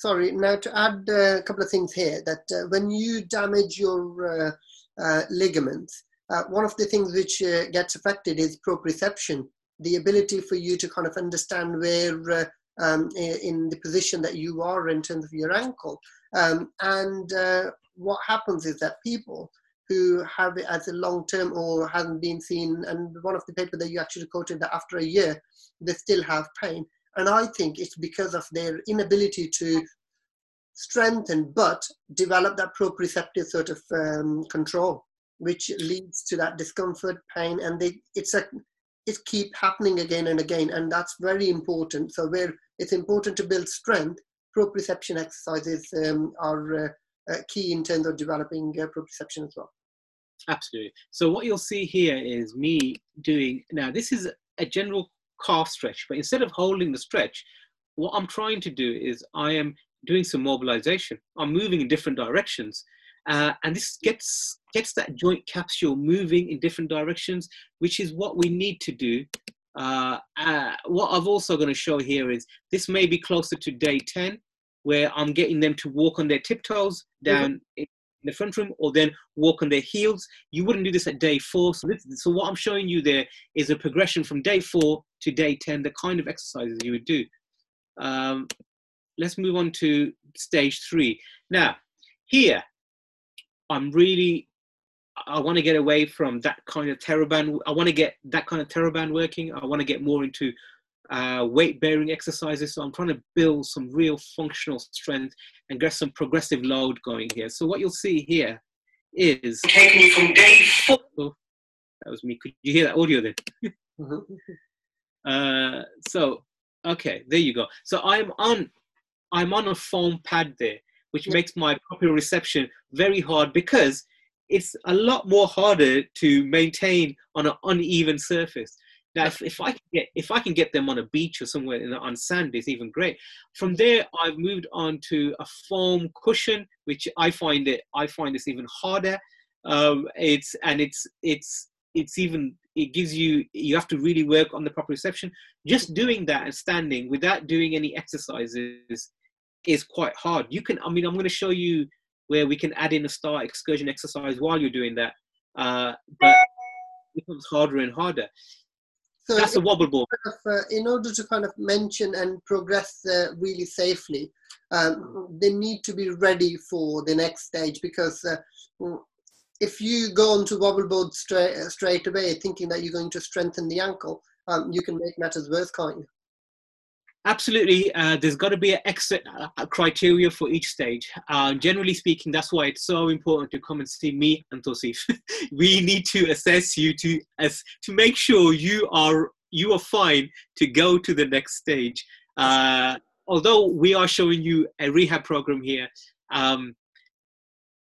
sorry. Now to add a couple of things here, that uh, when you damage your uh, uh, ligaments, one of the things which gets affected is proprioception the ability for you to kind of understand where um, in the position that you are in terms of your ankle. Um, and uh, what happens is that people who have it as a long term or hasn't been seen, and one of the paper that you actually quoted that after a year, they still have pain. And I think it's because of their inability to strengthen but develop that proprioceptive sort of um, control, which leads to that discomfort, pain, and they, it's a it keep happening again and again and that's very important. So where it's important to build strength proprioception exercises um, are uh, uh, key in terms of developing uh, proprioception as well. Absolutely. So what you'll see here is me doing now this is a general calf stretch but instead of holding the stretch what i'm trying to do is i am doing some mobilization i'm moving in different directions uh, and this gets gets that joint capsule moving in different directions, which is what we need to do. Uh, uh, what I've also going to show here is this may be closer to day 10, where I'm getting them to walk on their tiptoes down mm-hmm. in the front room or then walk on their heels. You wouldn't do this at day four. So, this, so what I'm showing you there is a progression from day four to day 10, the kind of exercises you would do. Um, let's move on to stage three. Now, here, I'm really I want to get away from that kind of TheraBand. I want to get that kind of TheraBand working. I want to get more into uh, weight bearing exercises. So I'm trying to build some real functional strength and get some progressive load going here. So what you'll see here is taking from day four. Oh, that was me. Could you hear that audio then? Uh, so okay, there you go. So I'm on I'm on a foam pad there, which makes my proprioception very hard because it's a lot more harder to maintain on an uneven surface. Now, if, if I can get if I can get them on a beach or somewhere in, on sand, it's even great. From there, I've moved on to a foam cushion, which I find it I find this even harder. Um, it's and it's it's it's even it gives you you have to really work on the proprioception Just doing that and standing without doing any exercises is quite hard. You can I mean I'm going to show you where we can add in a star excursion exercise while you're doing that, uh, but it becomes harder and harder. So That's a wobble ball. Kind of, uh, in order to kind of mention and progress uh, really safely, um, they need to be ready for the next stage because uh, if you go onto wobble board straight, uh, straight away thinking that you're going to strengthen the ankle, um, you can make matters worse, can't you? Absolutely, uh, there's got to be an exit criteria for each stage. Uh, generally speaking, that's why it's so important to come and see me and Tosif. we need to assess you to as to make sure you are you are fine to go to the next stage. Uh, although we are showing you a rehab program here, um,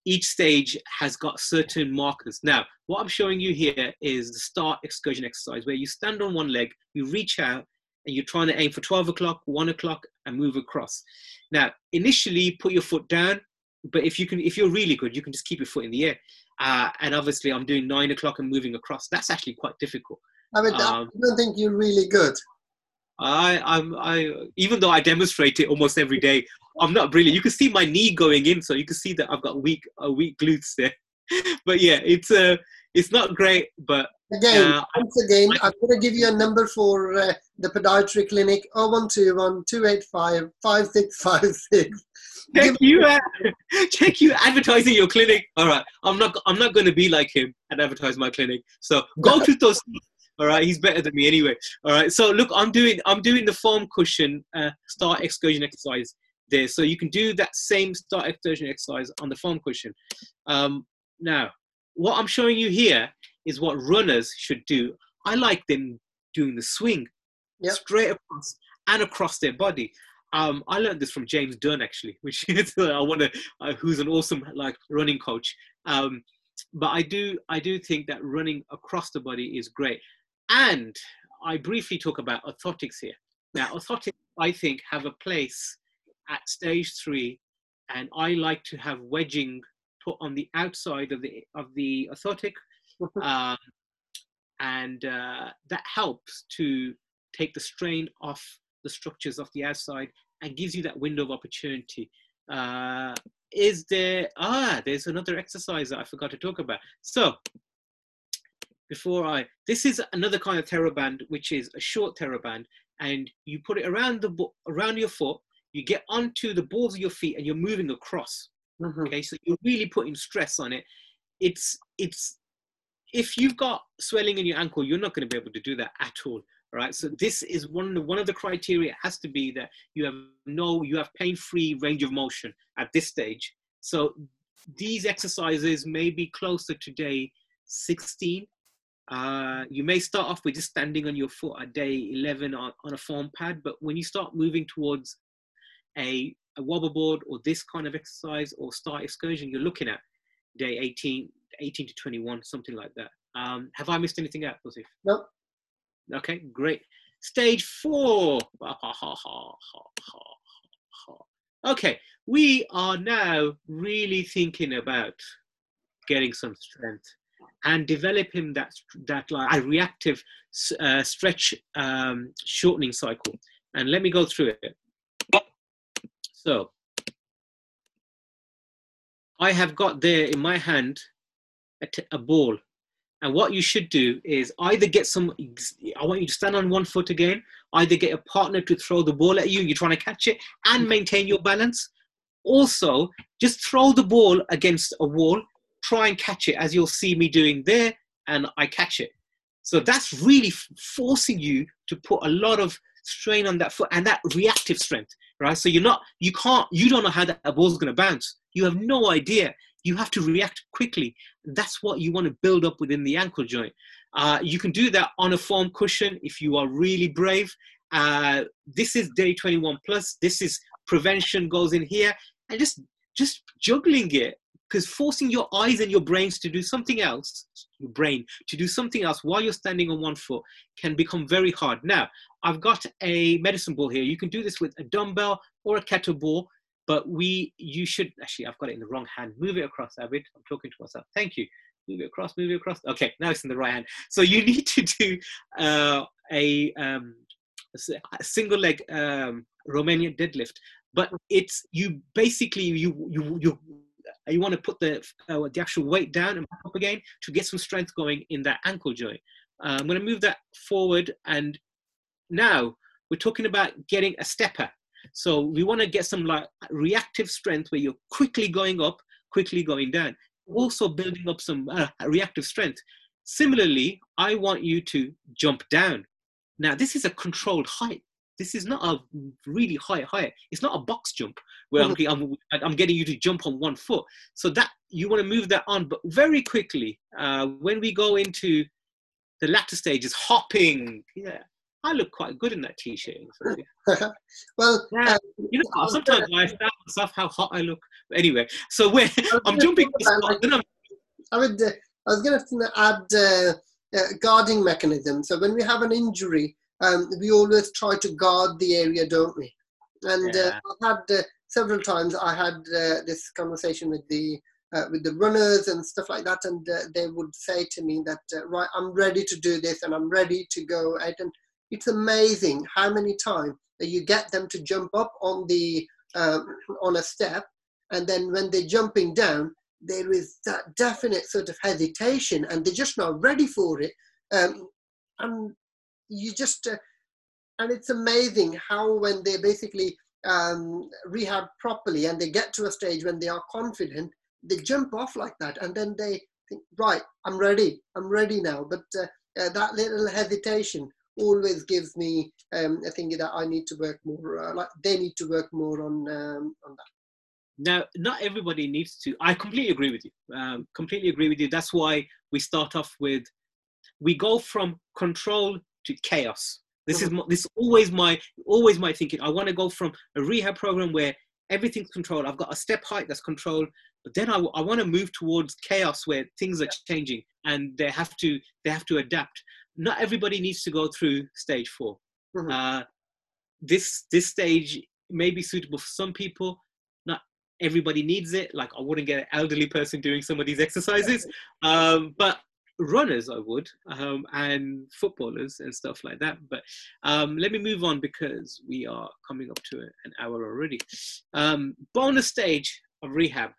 each stage has got certain markers. Now, what I'm showing you here is the star excursion exercise, where you stand on one leg, you reach out, and you're trying to aim for 12 o'clock, 1 o'clock, and move across. Now, initially, put your foot down, but if you can, if you're really good, you can just keep your foot in the air. Uh, and obviously, I'm doing 9 o'clock and moving across. That's actually quite difficult. I mean, um, I don't think you're really good. I, I'm, I, even though I demonstrate it almost every day, I'm not brilliant. You can see my knee going in, so you can see that I've got weak, a weak glutes there. but yeah, it's uh, it's not great, but Again, uh, once again, I, am going to give you a number for uh, the podiatry clinic 0121 285 5656. Check you, uh, check you advertising your clinic. All right, I'm not, I'm not going to be like him and advertise my clinic. So go to those. All right, he's better than me anyway. All right, so look, I'm doing, I'm doing the foam cushion uh, star excursion exercise there. So you can do that same star excursion exercise on the foam cushion. Um, now, what I'm showing you here is what runners should do. I like them doing the swing yep. straight across and across their body. Um, I learned this from James Dunne actually, which is I want to, uh, who's an awesome like running coach. Um, but I do, I do think that running across the body is great. And I briefly talk about orthotics here. Now, orthotics, I think, have a place at stage three, and I like to have wedging put on the outside of the of the orthotic um, and uh, that helps to take the strain off the structures of the outside and gives you that window of opportunity. Uh, is there, ah, there's another exercise that I forgot to talk about. So, before I, this is another kind of TheraBand, which is a short TheraBand, and you put it around the around your foot. You get onto the balls of your feet, and you're moving across. Mm-hmm. Okay, so you're really putting stress on it. It's it's if you've got swelling in your ankle, you're not going to be able to do that at all. All right. So this is one of, the, one of the criteria has to be that you have no, you have pain-free range of motion at this stage. So these exercises may be closer to day 16. Uh, you may start off with just standing on your foot at day 11 on, on a foam pad, but when you start moving towards a, a wobble board or this kind of exercise or star excursion, you're looking at day 18, 18 to 21, something like that. Um, have I missed anything out, Tosif? Nope. Okay, great. Stage four. Okay, we are now really thinking about getting some strength and developing that that like a reactive uh, stretch um, shortening cycle. And let me go through it. So I have got there in my hand a, t- a ball. And what you should do is either get some, I want you to stand on one foot again, either get a partner to throw the ball at you, you're trying to catch it, and maintain your balance. Also, just throw the ball against a wall, try and catch it, as you'll see me doing there, and I catch it. So that's really forcing you to put a lot of strain on that foot and that reactive strength, right? So you're not, you can't, you don't know how that ball's going to bounce. You have no idea. You have to react quickly. That's what you want to build up within the ankle joint. Uh, you can do that on a foam cushion if you are really brave. Uh, this is day 21 plus. This is prevention goes in here and just just juggling it because forcing your eyes and your brains to do something else, your brain to do something else while you're standing on one foot can become very hard. Now, I've got a medicine ball here. You can do this with a dumbbell or a kettlebell, but we, you should, actually, I've got it in the wrong hand. Move it across, Abid. I'm talking to myself. Thank you. Move it across, move it across. Okay, now it's in the right hand. So you need to do uh, a, um, a single leg um, Romanian deadlift, but it's you basically you you you you want to put the uh, the actual weight down and up again to get some strength going in that ankle joint. Uh, I'm going to move that forward, and now we're talking about getting a stepper. So we want to get some like reactive strength where you're quickly going up, quickly going down, also building up some uh, reactive strength. Similarly, I want you to jump down. Now, this is a controlled height. This is not a really high height. It's not a box jump where I'm, I'm, I'm, getting you to jump on one foot. So that you want to move that on, but very quickly uh, when we go into the latter stages, hopping. Yeah, I look quite good in that t-shirt. well, yeah, um, you know, sometimes I start myself how hot I look. But anyway, so when I'm jumping, I would. Uh, I was going to add uh, uh, guarding mechanism. So when we have an injury, um, we always try to guard the area, don't we? And uh, yeah. uh, I've had uh, several times I had uh, this conversation with the uh, with the runners and stuff like that, and uh, they would say to me that right, I'm ready to do this and I'm ready to go out. And it's amazing how many times that you get them to jump up on the um, on a step, and then when they're jumping down, there is that definite sort of hesitation, and they're just not ready for it. Um, and you just uh, and it's amazing how when they basically um, rehab properly and they get to a stage when they are confident they jump off like that and then they think right i'm ready i'm ready now. But uh, uh, that little hesitation always gives me um, a thing that i need to work more uh, like they need to work more on um, on that. Now not everybody needs to i completely agree with you um, completely agree with you. That's why we start off with we go from control to chaos. This is mm-hmm. my, this always my always my thinking. I want to go from a rehab program where everything's controlled. I've got a step height that's controlled, but then I, I want to move towards chaos where things are changing and they have to they have to adapt. Not everybody needs to go through stage 4 mm-hmm. uh, this this stage may be suitable for some people. Not everybody needs it. Like I wouldn't get an elderly person doing some of these exercises, um, but runners I would, um, and footballers and stuff like that. But um, let me move on because we are coming up to an hour already. Um, bonus stage of rehab.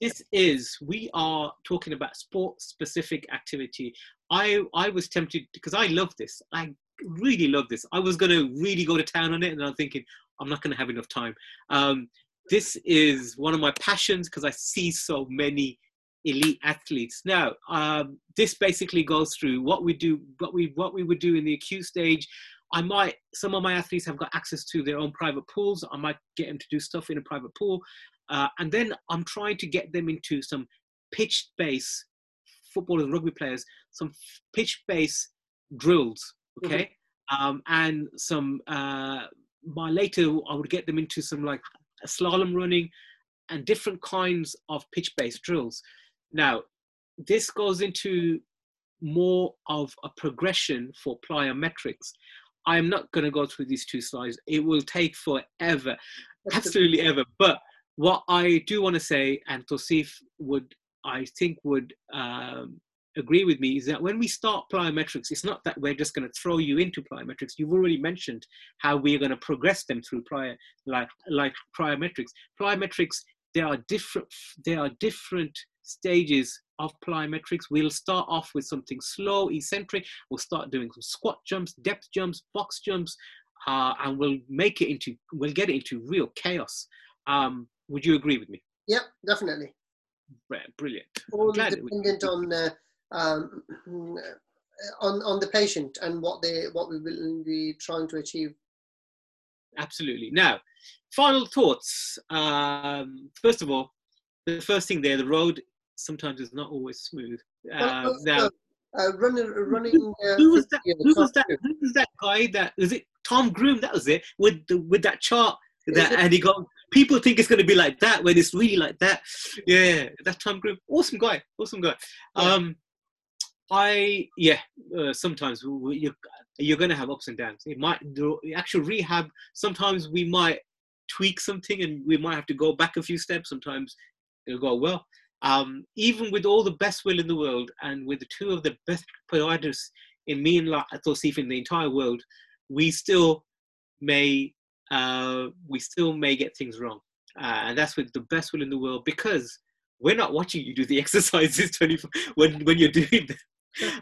This is we are talking about sport specific activity. I I was tempted because I love this. I really love this. I was gonna really go to town on it, and I'm thinking I'm not gonna have enough time. Um, this is one of my passions because I see so many elite athletes. Now, um, this basically goes through what we do, what we what we would do in the acute stage. I might some of my athletes have got access to their own private pools. I might get them to do stuff in a private pool, uh, and then I'm trying to get them into some pitch base footballers, rugby players, some pitch base drills. Okay, mm-hmm. um, and some. Uh, my later, I would get them into some like slalom running and different kinds of pitch based drills. Now, this goes into more of a progression for plyometrics. I'm not going to go through these two slides. It will take forever, absolutely ever. But what I do want to say, and Tosif would, I think, would um, agree with me, is that when we start plyometrics, it's not that we're just going to throw you into plyometrics. You've already mentioned how we're going to progress them through plyo, like like plyometrics. Plyometrics, there are different. There are different stages of plyometrics. We'll start off with something slow, eccentric. We'll start doing some squat jumps, depth jumps, box jumps, uh, and we'll make it into, we'll get it into real chaos. Um, would you agree with me? Yep, definitely. Brilliant. All dependent on uh, um, on on the patient and what they what we will be trying to achieve. Absolutely. Now, final thoughts. Um, first of all, the first thing there, the road sometimes is not always smooth. Uh, now, uh, running, running. Uh, who was that? Who was that? Who was that guy? That was it. Tom Goom. That was it. With the, with that chart. That and he got people think it's going to be like that when it's really like that. Yeah, that Tom Goom. Awesome guy. Awesome guy. Yeah. Um, I yeah. Uh, sometimes you you're going to have ups and downs. It might the actual rehab. Sometimes we might tweak something and we might have to go back a few steps. Sometimes it'll go well. Um, even with all the best will in the world and with the two of the best providers in me and Tosif in the entire world, we still may uh, we still may get things wrong. Uh, and that's with the best will in the world because we're not watching you do the exercises 24 when, when you're doing them.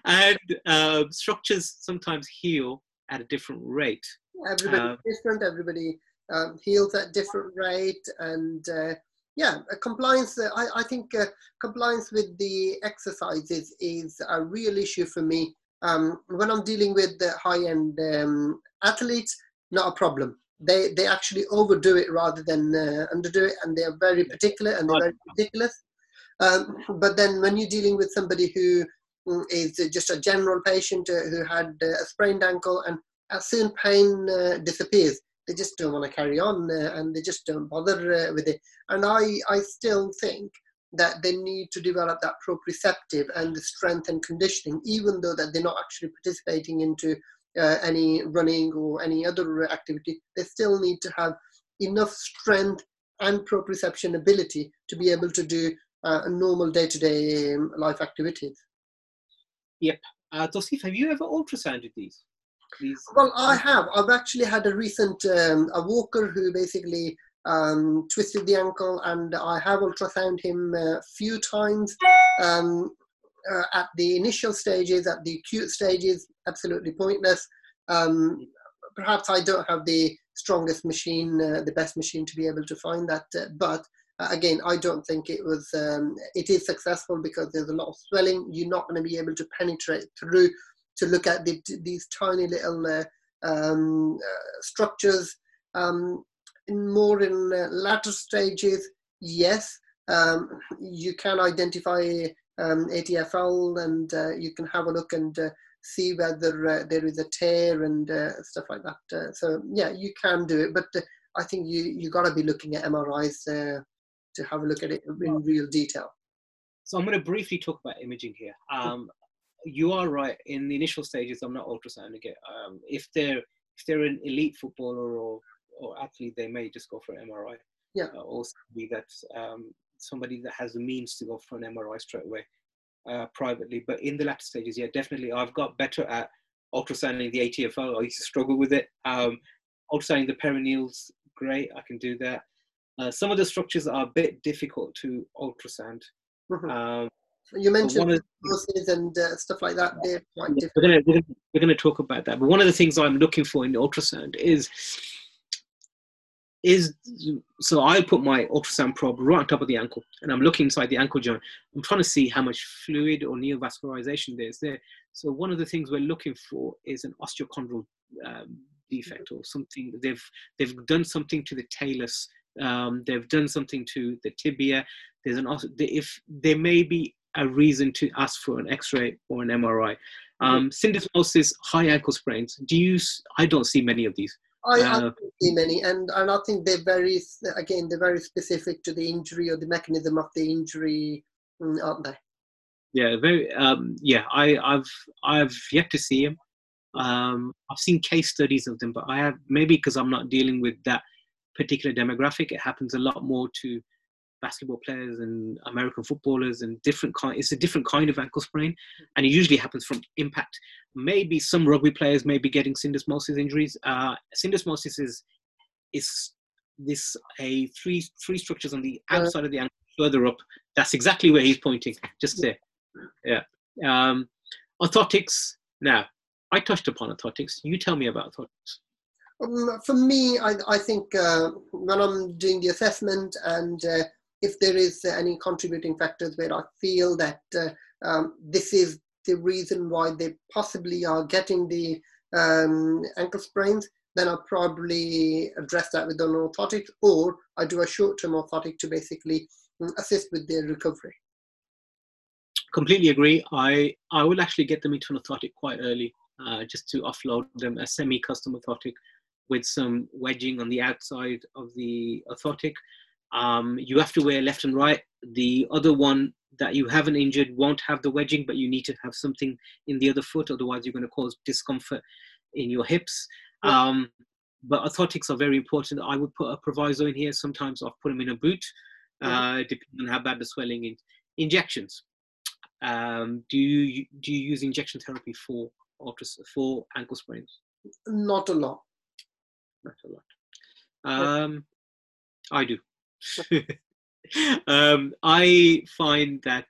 and uh, structures sometimes heal at a different rate. Everybody uh, different. Everybody um, heals at different rate, and uh, yeah, compliance. Uh, I, I think uh, compliance with the exercises is a real issue for me. Um, when I'm dealing with the high-end um, athletes, not a problem. They they actually overdo it rather than uh, underdo it, and they are very particular and they're very ridiculous. Um, but then when you're dealing with somebody who mm, just a general patient uh, who had uh, a sprained ankle, and as soon pain uh, disappears, they just don't want to carry on uh, and they just don't bother uh, with it. And I, I still think that they need to develop that proprioceptive and the strength and conditioning, even though that they're not actually participating into uh, any running or any other activity. They still need to have enough strength and proprioception ability to be able to do uh, normal day-to-day um, life activities. Yep. Uh, Tosif, have you ever ultrasounded these? Please. Well, I have. I've actually had a recent um, a walker who basically um, twisted the ankle, and I have ultrasound him a few times. Um, uh, at the initial stages, at the acute stages, absolutely pointless. Um, perhaps I don't have the strongest machine, uh, the best machine to be able to find that, uh, but uh, again, I don't think it was. Um, it is successful because there's a lot of swelling. You're not going to be able to penetrate through to look at the, these tiny little uh, um, uh, structures. Um, in more in uh, latter stages, yes, um, you can identify um, ATFL and uh, you can have a look and uh, see whether uh, there is a tear and stuff like that. so yeah, you can do it, but I think you you got to be looking at MRIs to have a look at it in real detail. So I'm going to briefly talk about imaging here. Um, you are right. In the initial stages, I'm not ultrasounding it. Um, if they're if they're an elite footballer or or athlete, they may just go for an MRI. Yeah. Uh, or be that um, somebody that has the means to go for an MRI straight away uh, privately. But in the latter stages, yeah, definitely, I've got better at ultrasounding the ATFL. I used to struggle with it. Um, ultrasounding the peroneals, great. I can do that. Uh, some of the structures are a bit difficult to ultrasound. Mm-hmm. Um, you mentioned courses and uh, stuff like that. They're quite different. We're going we're we're gonna talk about that. But one of the things I'm looking for in the ultrasound is is so I put my ultrasound probe right on top of the ankle and I'm looking inside the ankle joint. I'm trying to see how much fluid or neovascularization there's there. So one of the things we're looking for is an osteochondral um, defect or something. They've they've done something to the talus. Um, they've done something to the tibia. There's an if there may be a reason to ask for an X-ray or an MRI. Um, syndesmosis, high ankle sprains. Do you? I don't see many of these. I, uh, I don't see many, and, and I think they're very again they're very specific to the injury or the mechanism of the injury, mm, aren't they? Yeah, very. Um, yeah, I, I've I've yet to see them. Um, I've seen case studies of them, but I have maybe because I'm not dealing with that particular demographic. It happens a lot more to basketball players and American footballers and different kind. It's a different kind of ankle sprain, and it usually happens from impact. Maybe some rugby players may be getting syndesmosis injuries. Uh, syndesmosis is is this a three three structures on the outside of the ankle further up. That's exactly where he's pointing, just there. Yeah. Um, orthotics. Now, I touched upon orthotics. You tell me about orthotics. Um, for me, I, I think uh, when I'm doing the assessment and uh, if there is any contributing factors where I feel that uh, um, this is the reason why they possibly are getting the um, ankle sprains, then I'll probably address that with an orthotic, or I do a short-term orthotic to basically mm, assist with their recovery. Completely agree. I I will actually get them into an orthotic quite early, uh, just to offload them a semi-custom orthotic with some wedging on the outside of the orthotic. Um, you have to wear left and right. The other one that you haven't injured won't have the wedging, but you need to have something in the other foot, otherwise you're going to cause discomfort in your hips. Yeah. Um, but orthotics are very important. I would put a proviso in here. Sometimes I'll put them in a boot, uh, depending on how bad the swelling is. Injections. Um, do you do you use injection therapy for for ankle sprains? Not a lot. Not a lot. Um, I do. um, I find that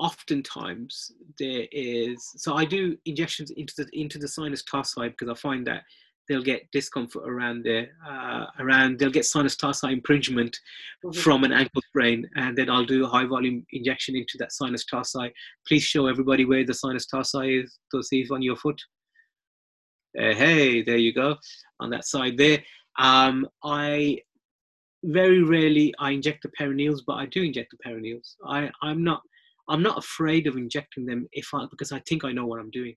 oftentimes there is so I do injections into the into the sinus tarsi because I find that they'll get discomfort around there uh, around they'll get sinus tarsi impingement mm-hmm. from an ankle sprain and then I'll do a high volume injection into that sinus tarsi. Please show everybody where the sinus tarsi is Tosif on your foot. Uh, hey, there you go on that side there. Um, I very rarely I inject the peroneals, but I do inject the peroneals. I, I'm not I'm not afraid of injecting them if I because I think I know what I'm doing.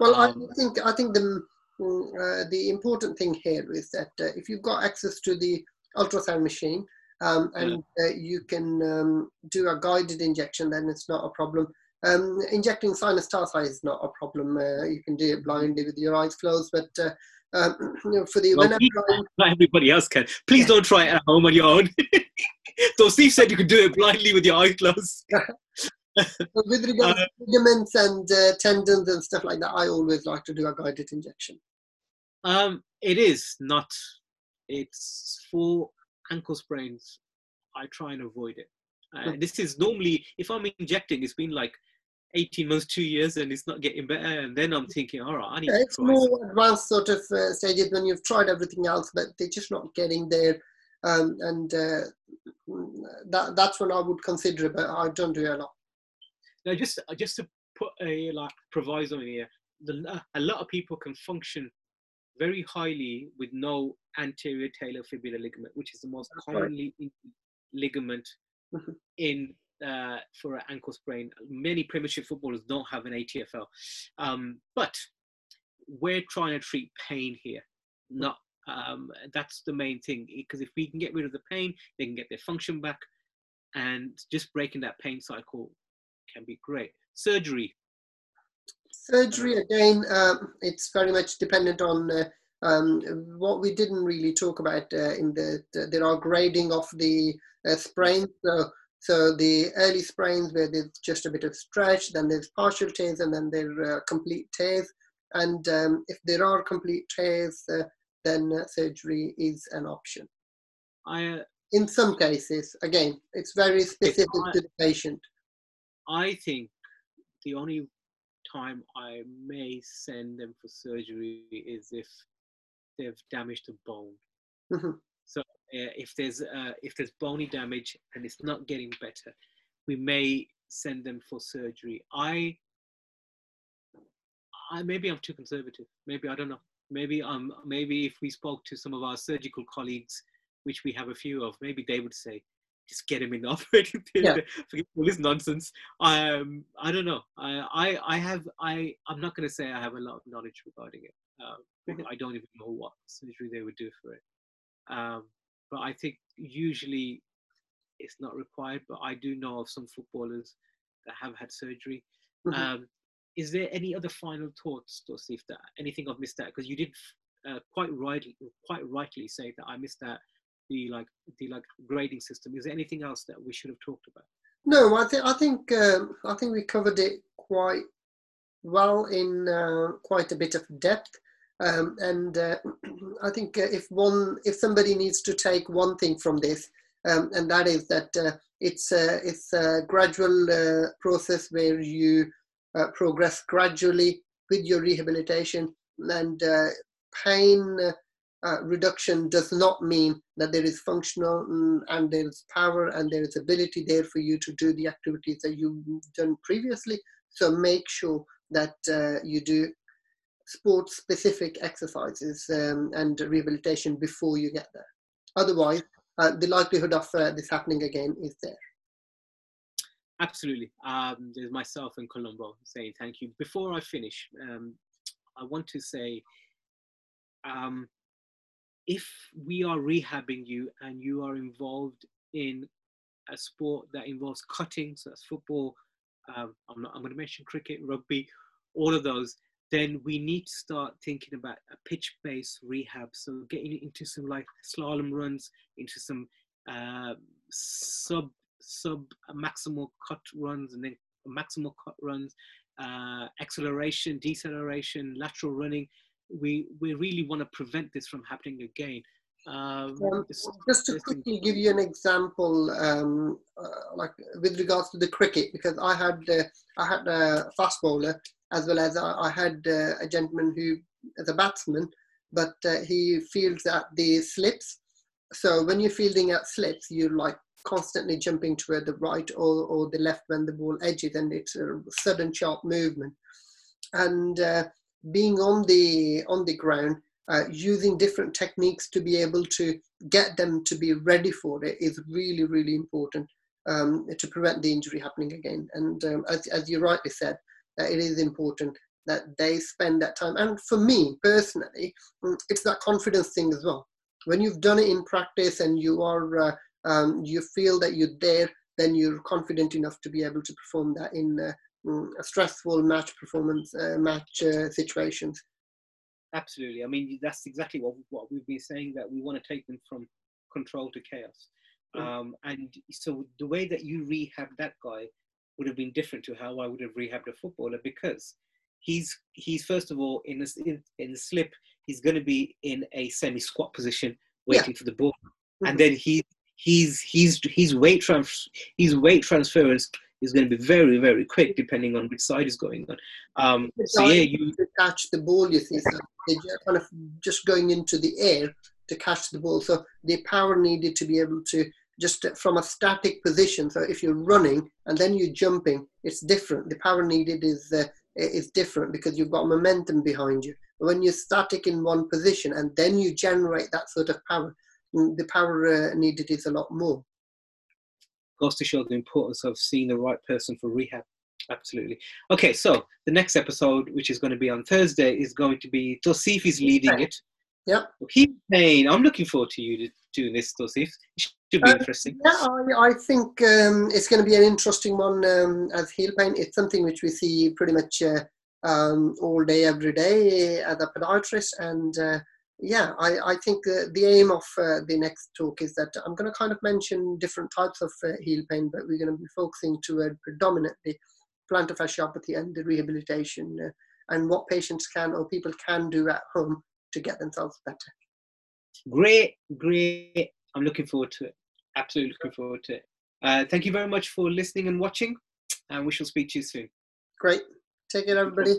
Well, um, I think I think the uh, the important thing here is that uh, if you've got access to the ultrasound machine um, and yeah. uh, you can um, do a guided injection, then it's not a problem. Um, injecting sinus tarsi is not a problem. Uh, you can do it blindly with your eyes closed, but uh, um, you know, for the well, not everybody else can. Please don't try it at home on your own. so Steve said you could do it blindly with your eyes closed. with regards uh, to ligaments and uh, tendons and stuff like that, I always like to do a guided injection. Um, it is not. It's for ankle sprains. I try and avoid it. Uh, this is normally if I'm injecting, it's been like 18 months, two years, and it's not getting better. And then I'm thinking, all right, I need. Yeah, it's more advanced sort of uh, stages when you've tried everything else, but they're just not getting there. Um, and uh, that that's when I would consider it, but I don't do it a lot. Now, just uh, just to put a like proviso in here, the, a lot of people can function very highly with no anterior talofibular ligament, which is the most that's commonly right. ligament mm-hmm. in uh, for an ankle sprain. Many Premiership footballers don't have an ATFL, um, but we're trying to treat pain here, not. Um, that's the main thing because if we can get rid of the pain, they can get their function back, and just breaking that pain cycle can be great. Surgery. Surgery again, um, it's very much dependent on uh, um, what we didn't really talk about uh, in the, the, there are grading of the uh, sprains. So so the early sprains where there's just a bit of stretch, then there's partial tears, and then there are uh, complete tears. And um, if there are complete tears, uh, then uh, surgery is an option. I, uh, in some cases, again, it's very specific I, to the patient. I think the only time I may send them for surgery is if they've damaged a bone. Mm-hmm. Uh, if there's uh, if there's bony damage and it's not getting better, we may send them for surgery. I, I maybe I'm too conservative. Maybe I don't know. Maybe um maybe if we spoke to some of our surgical colleagues, which we have a few of, maybe they would say, just get him in the operating theater. Yeah. Forget all this nonsense. Um, I don't know. I, I, I have, I, I'm not going to say I have a lot of knowledge regarding it. Mm-hmm. I don't even know what surgery they would do for it. Um, but I think usually it's not required. But I do know of some footballers that have had surgery. Mm-hmm. Um, is there any other final thoughts, Tosif that anything I've missed out? Because you did uh, quite rightly, quite rightly say that I missed that the like the like grading system. Is there anything else that we should have talked about? No, I think I think um, I think we covered it quite well in uh, quite a bit of depth. Um, and uh, I think uh, if one, if somebody needs to take one thing from this, um, and that is that uh, it's a, it's a gradual uh, process where you progress gradually with your rehabilitation, and pain reduction does not mean that there is functional mm, and there is power and there is ability there for you to do the activities that you've done previously. So make sure that uh, you do sport specific exercises um, and rehabilitation before you get there. Otherwise, uh, the likelihood of uh, this happening again is there. Absolutely. Um, there's myself and Columbo saying thank you. Before I finish, um, I want to say um, if we are rehabbing you and you are involved in a sport that involves cutting, so that's football, um, I'm, I'm going to mention cricket, rugby, all of those, then we need to start thinking about a pitch-based rehab. So getting into some like slalom runs, into some uh, sub sub maximal cut runs, and then maximal cut runs, uh, acceleration, deceleration, lateral running. We we really want to prevent this from happening again. Um, um, just to quickly give you an example, um, uh, like with regards to the cricket, because I had uh, I had a fast bowler as well as I, I had uh, a gentleman who is a batsman, but uh, he fields at the slips. So when you're fielding at slips, you're like constantly jumping to the right or, or the left when the ball edges, and it's a sudden sharp movement. And uh, being on the on the ground, uh, using different techniques to be able to get them to be ready for it is really really important um, to prevent the injury happening again. And um, as, as you rightly said, uh, it is important that they spend that time. And for me personally, mm, it's that confidence thing as well. When you've done it in practice and you are uh, um, you feel that you're there, then you're confident enough to be able to perform that in uh, mm, stressful match performance, uh, match uh, situations. Absolutely. I mean, that's exactly what, what we've been saying that we want to take them from control to chaos. Mm. Um, and so the way that you rehab that guy would have been different to how I would have rehabbed a footballer because he's he's first of all in the in, in the slip he's going to be in a semi squat position waiting yeah. for the ball, mm-hmm. and then he he's he's his weight trans his weight transference is going to be very very quick depending on which side is going on. Um, so yeah, you catch the ball. You see, so they're kind of just going into the air to catch the ball. So the power needed to be able to just from a static position. So if you're running and then you're jumping, it's different. The power needed is uh, is different because you've got momentum behind you. But when you're static in one position and then you generate that sort of power, mm, the power uh, needed is a lot more. Goes to show the importance of seeing the right person for rehab. Absolutely. Okay, so the next episode, which is going to be on Thursday, is going to be Tosif is leading it. Yep. Heel pain. I'm looking forward to you doing this, Tosif. It should be uh, interesting. Yeah, I, I think um, it's going to be an interesting one um, as heel pain. It's something which we see pretty much uh, um, all day, every day as a podiatrist. And uh, yeah, I, I think the aim of uh, the next talk is that I'm going to kind of mention different types of uh, heel pain, but we're going to be focusing to predominantly plantar fasciopathy and the rehabilitation uh, and what patients can or people can do at home to get themselves better. Great, great. I'm looking forward to it. Absolutely looking forward to it. Uh, thank you very much for listening and watching, and we shall speak to you soon. Great. Take it, everybody.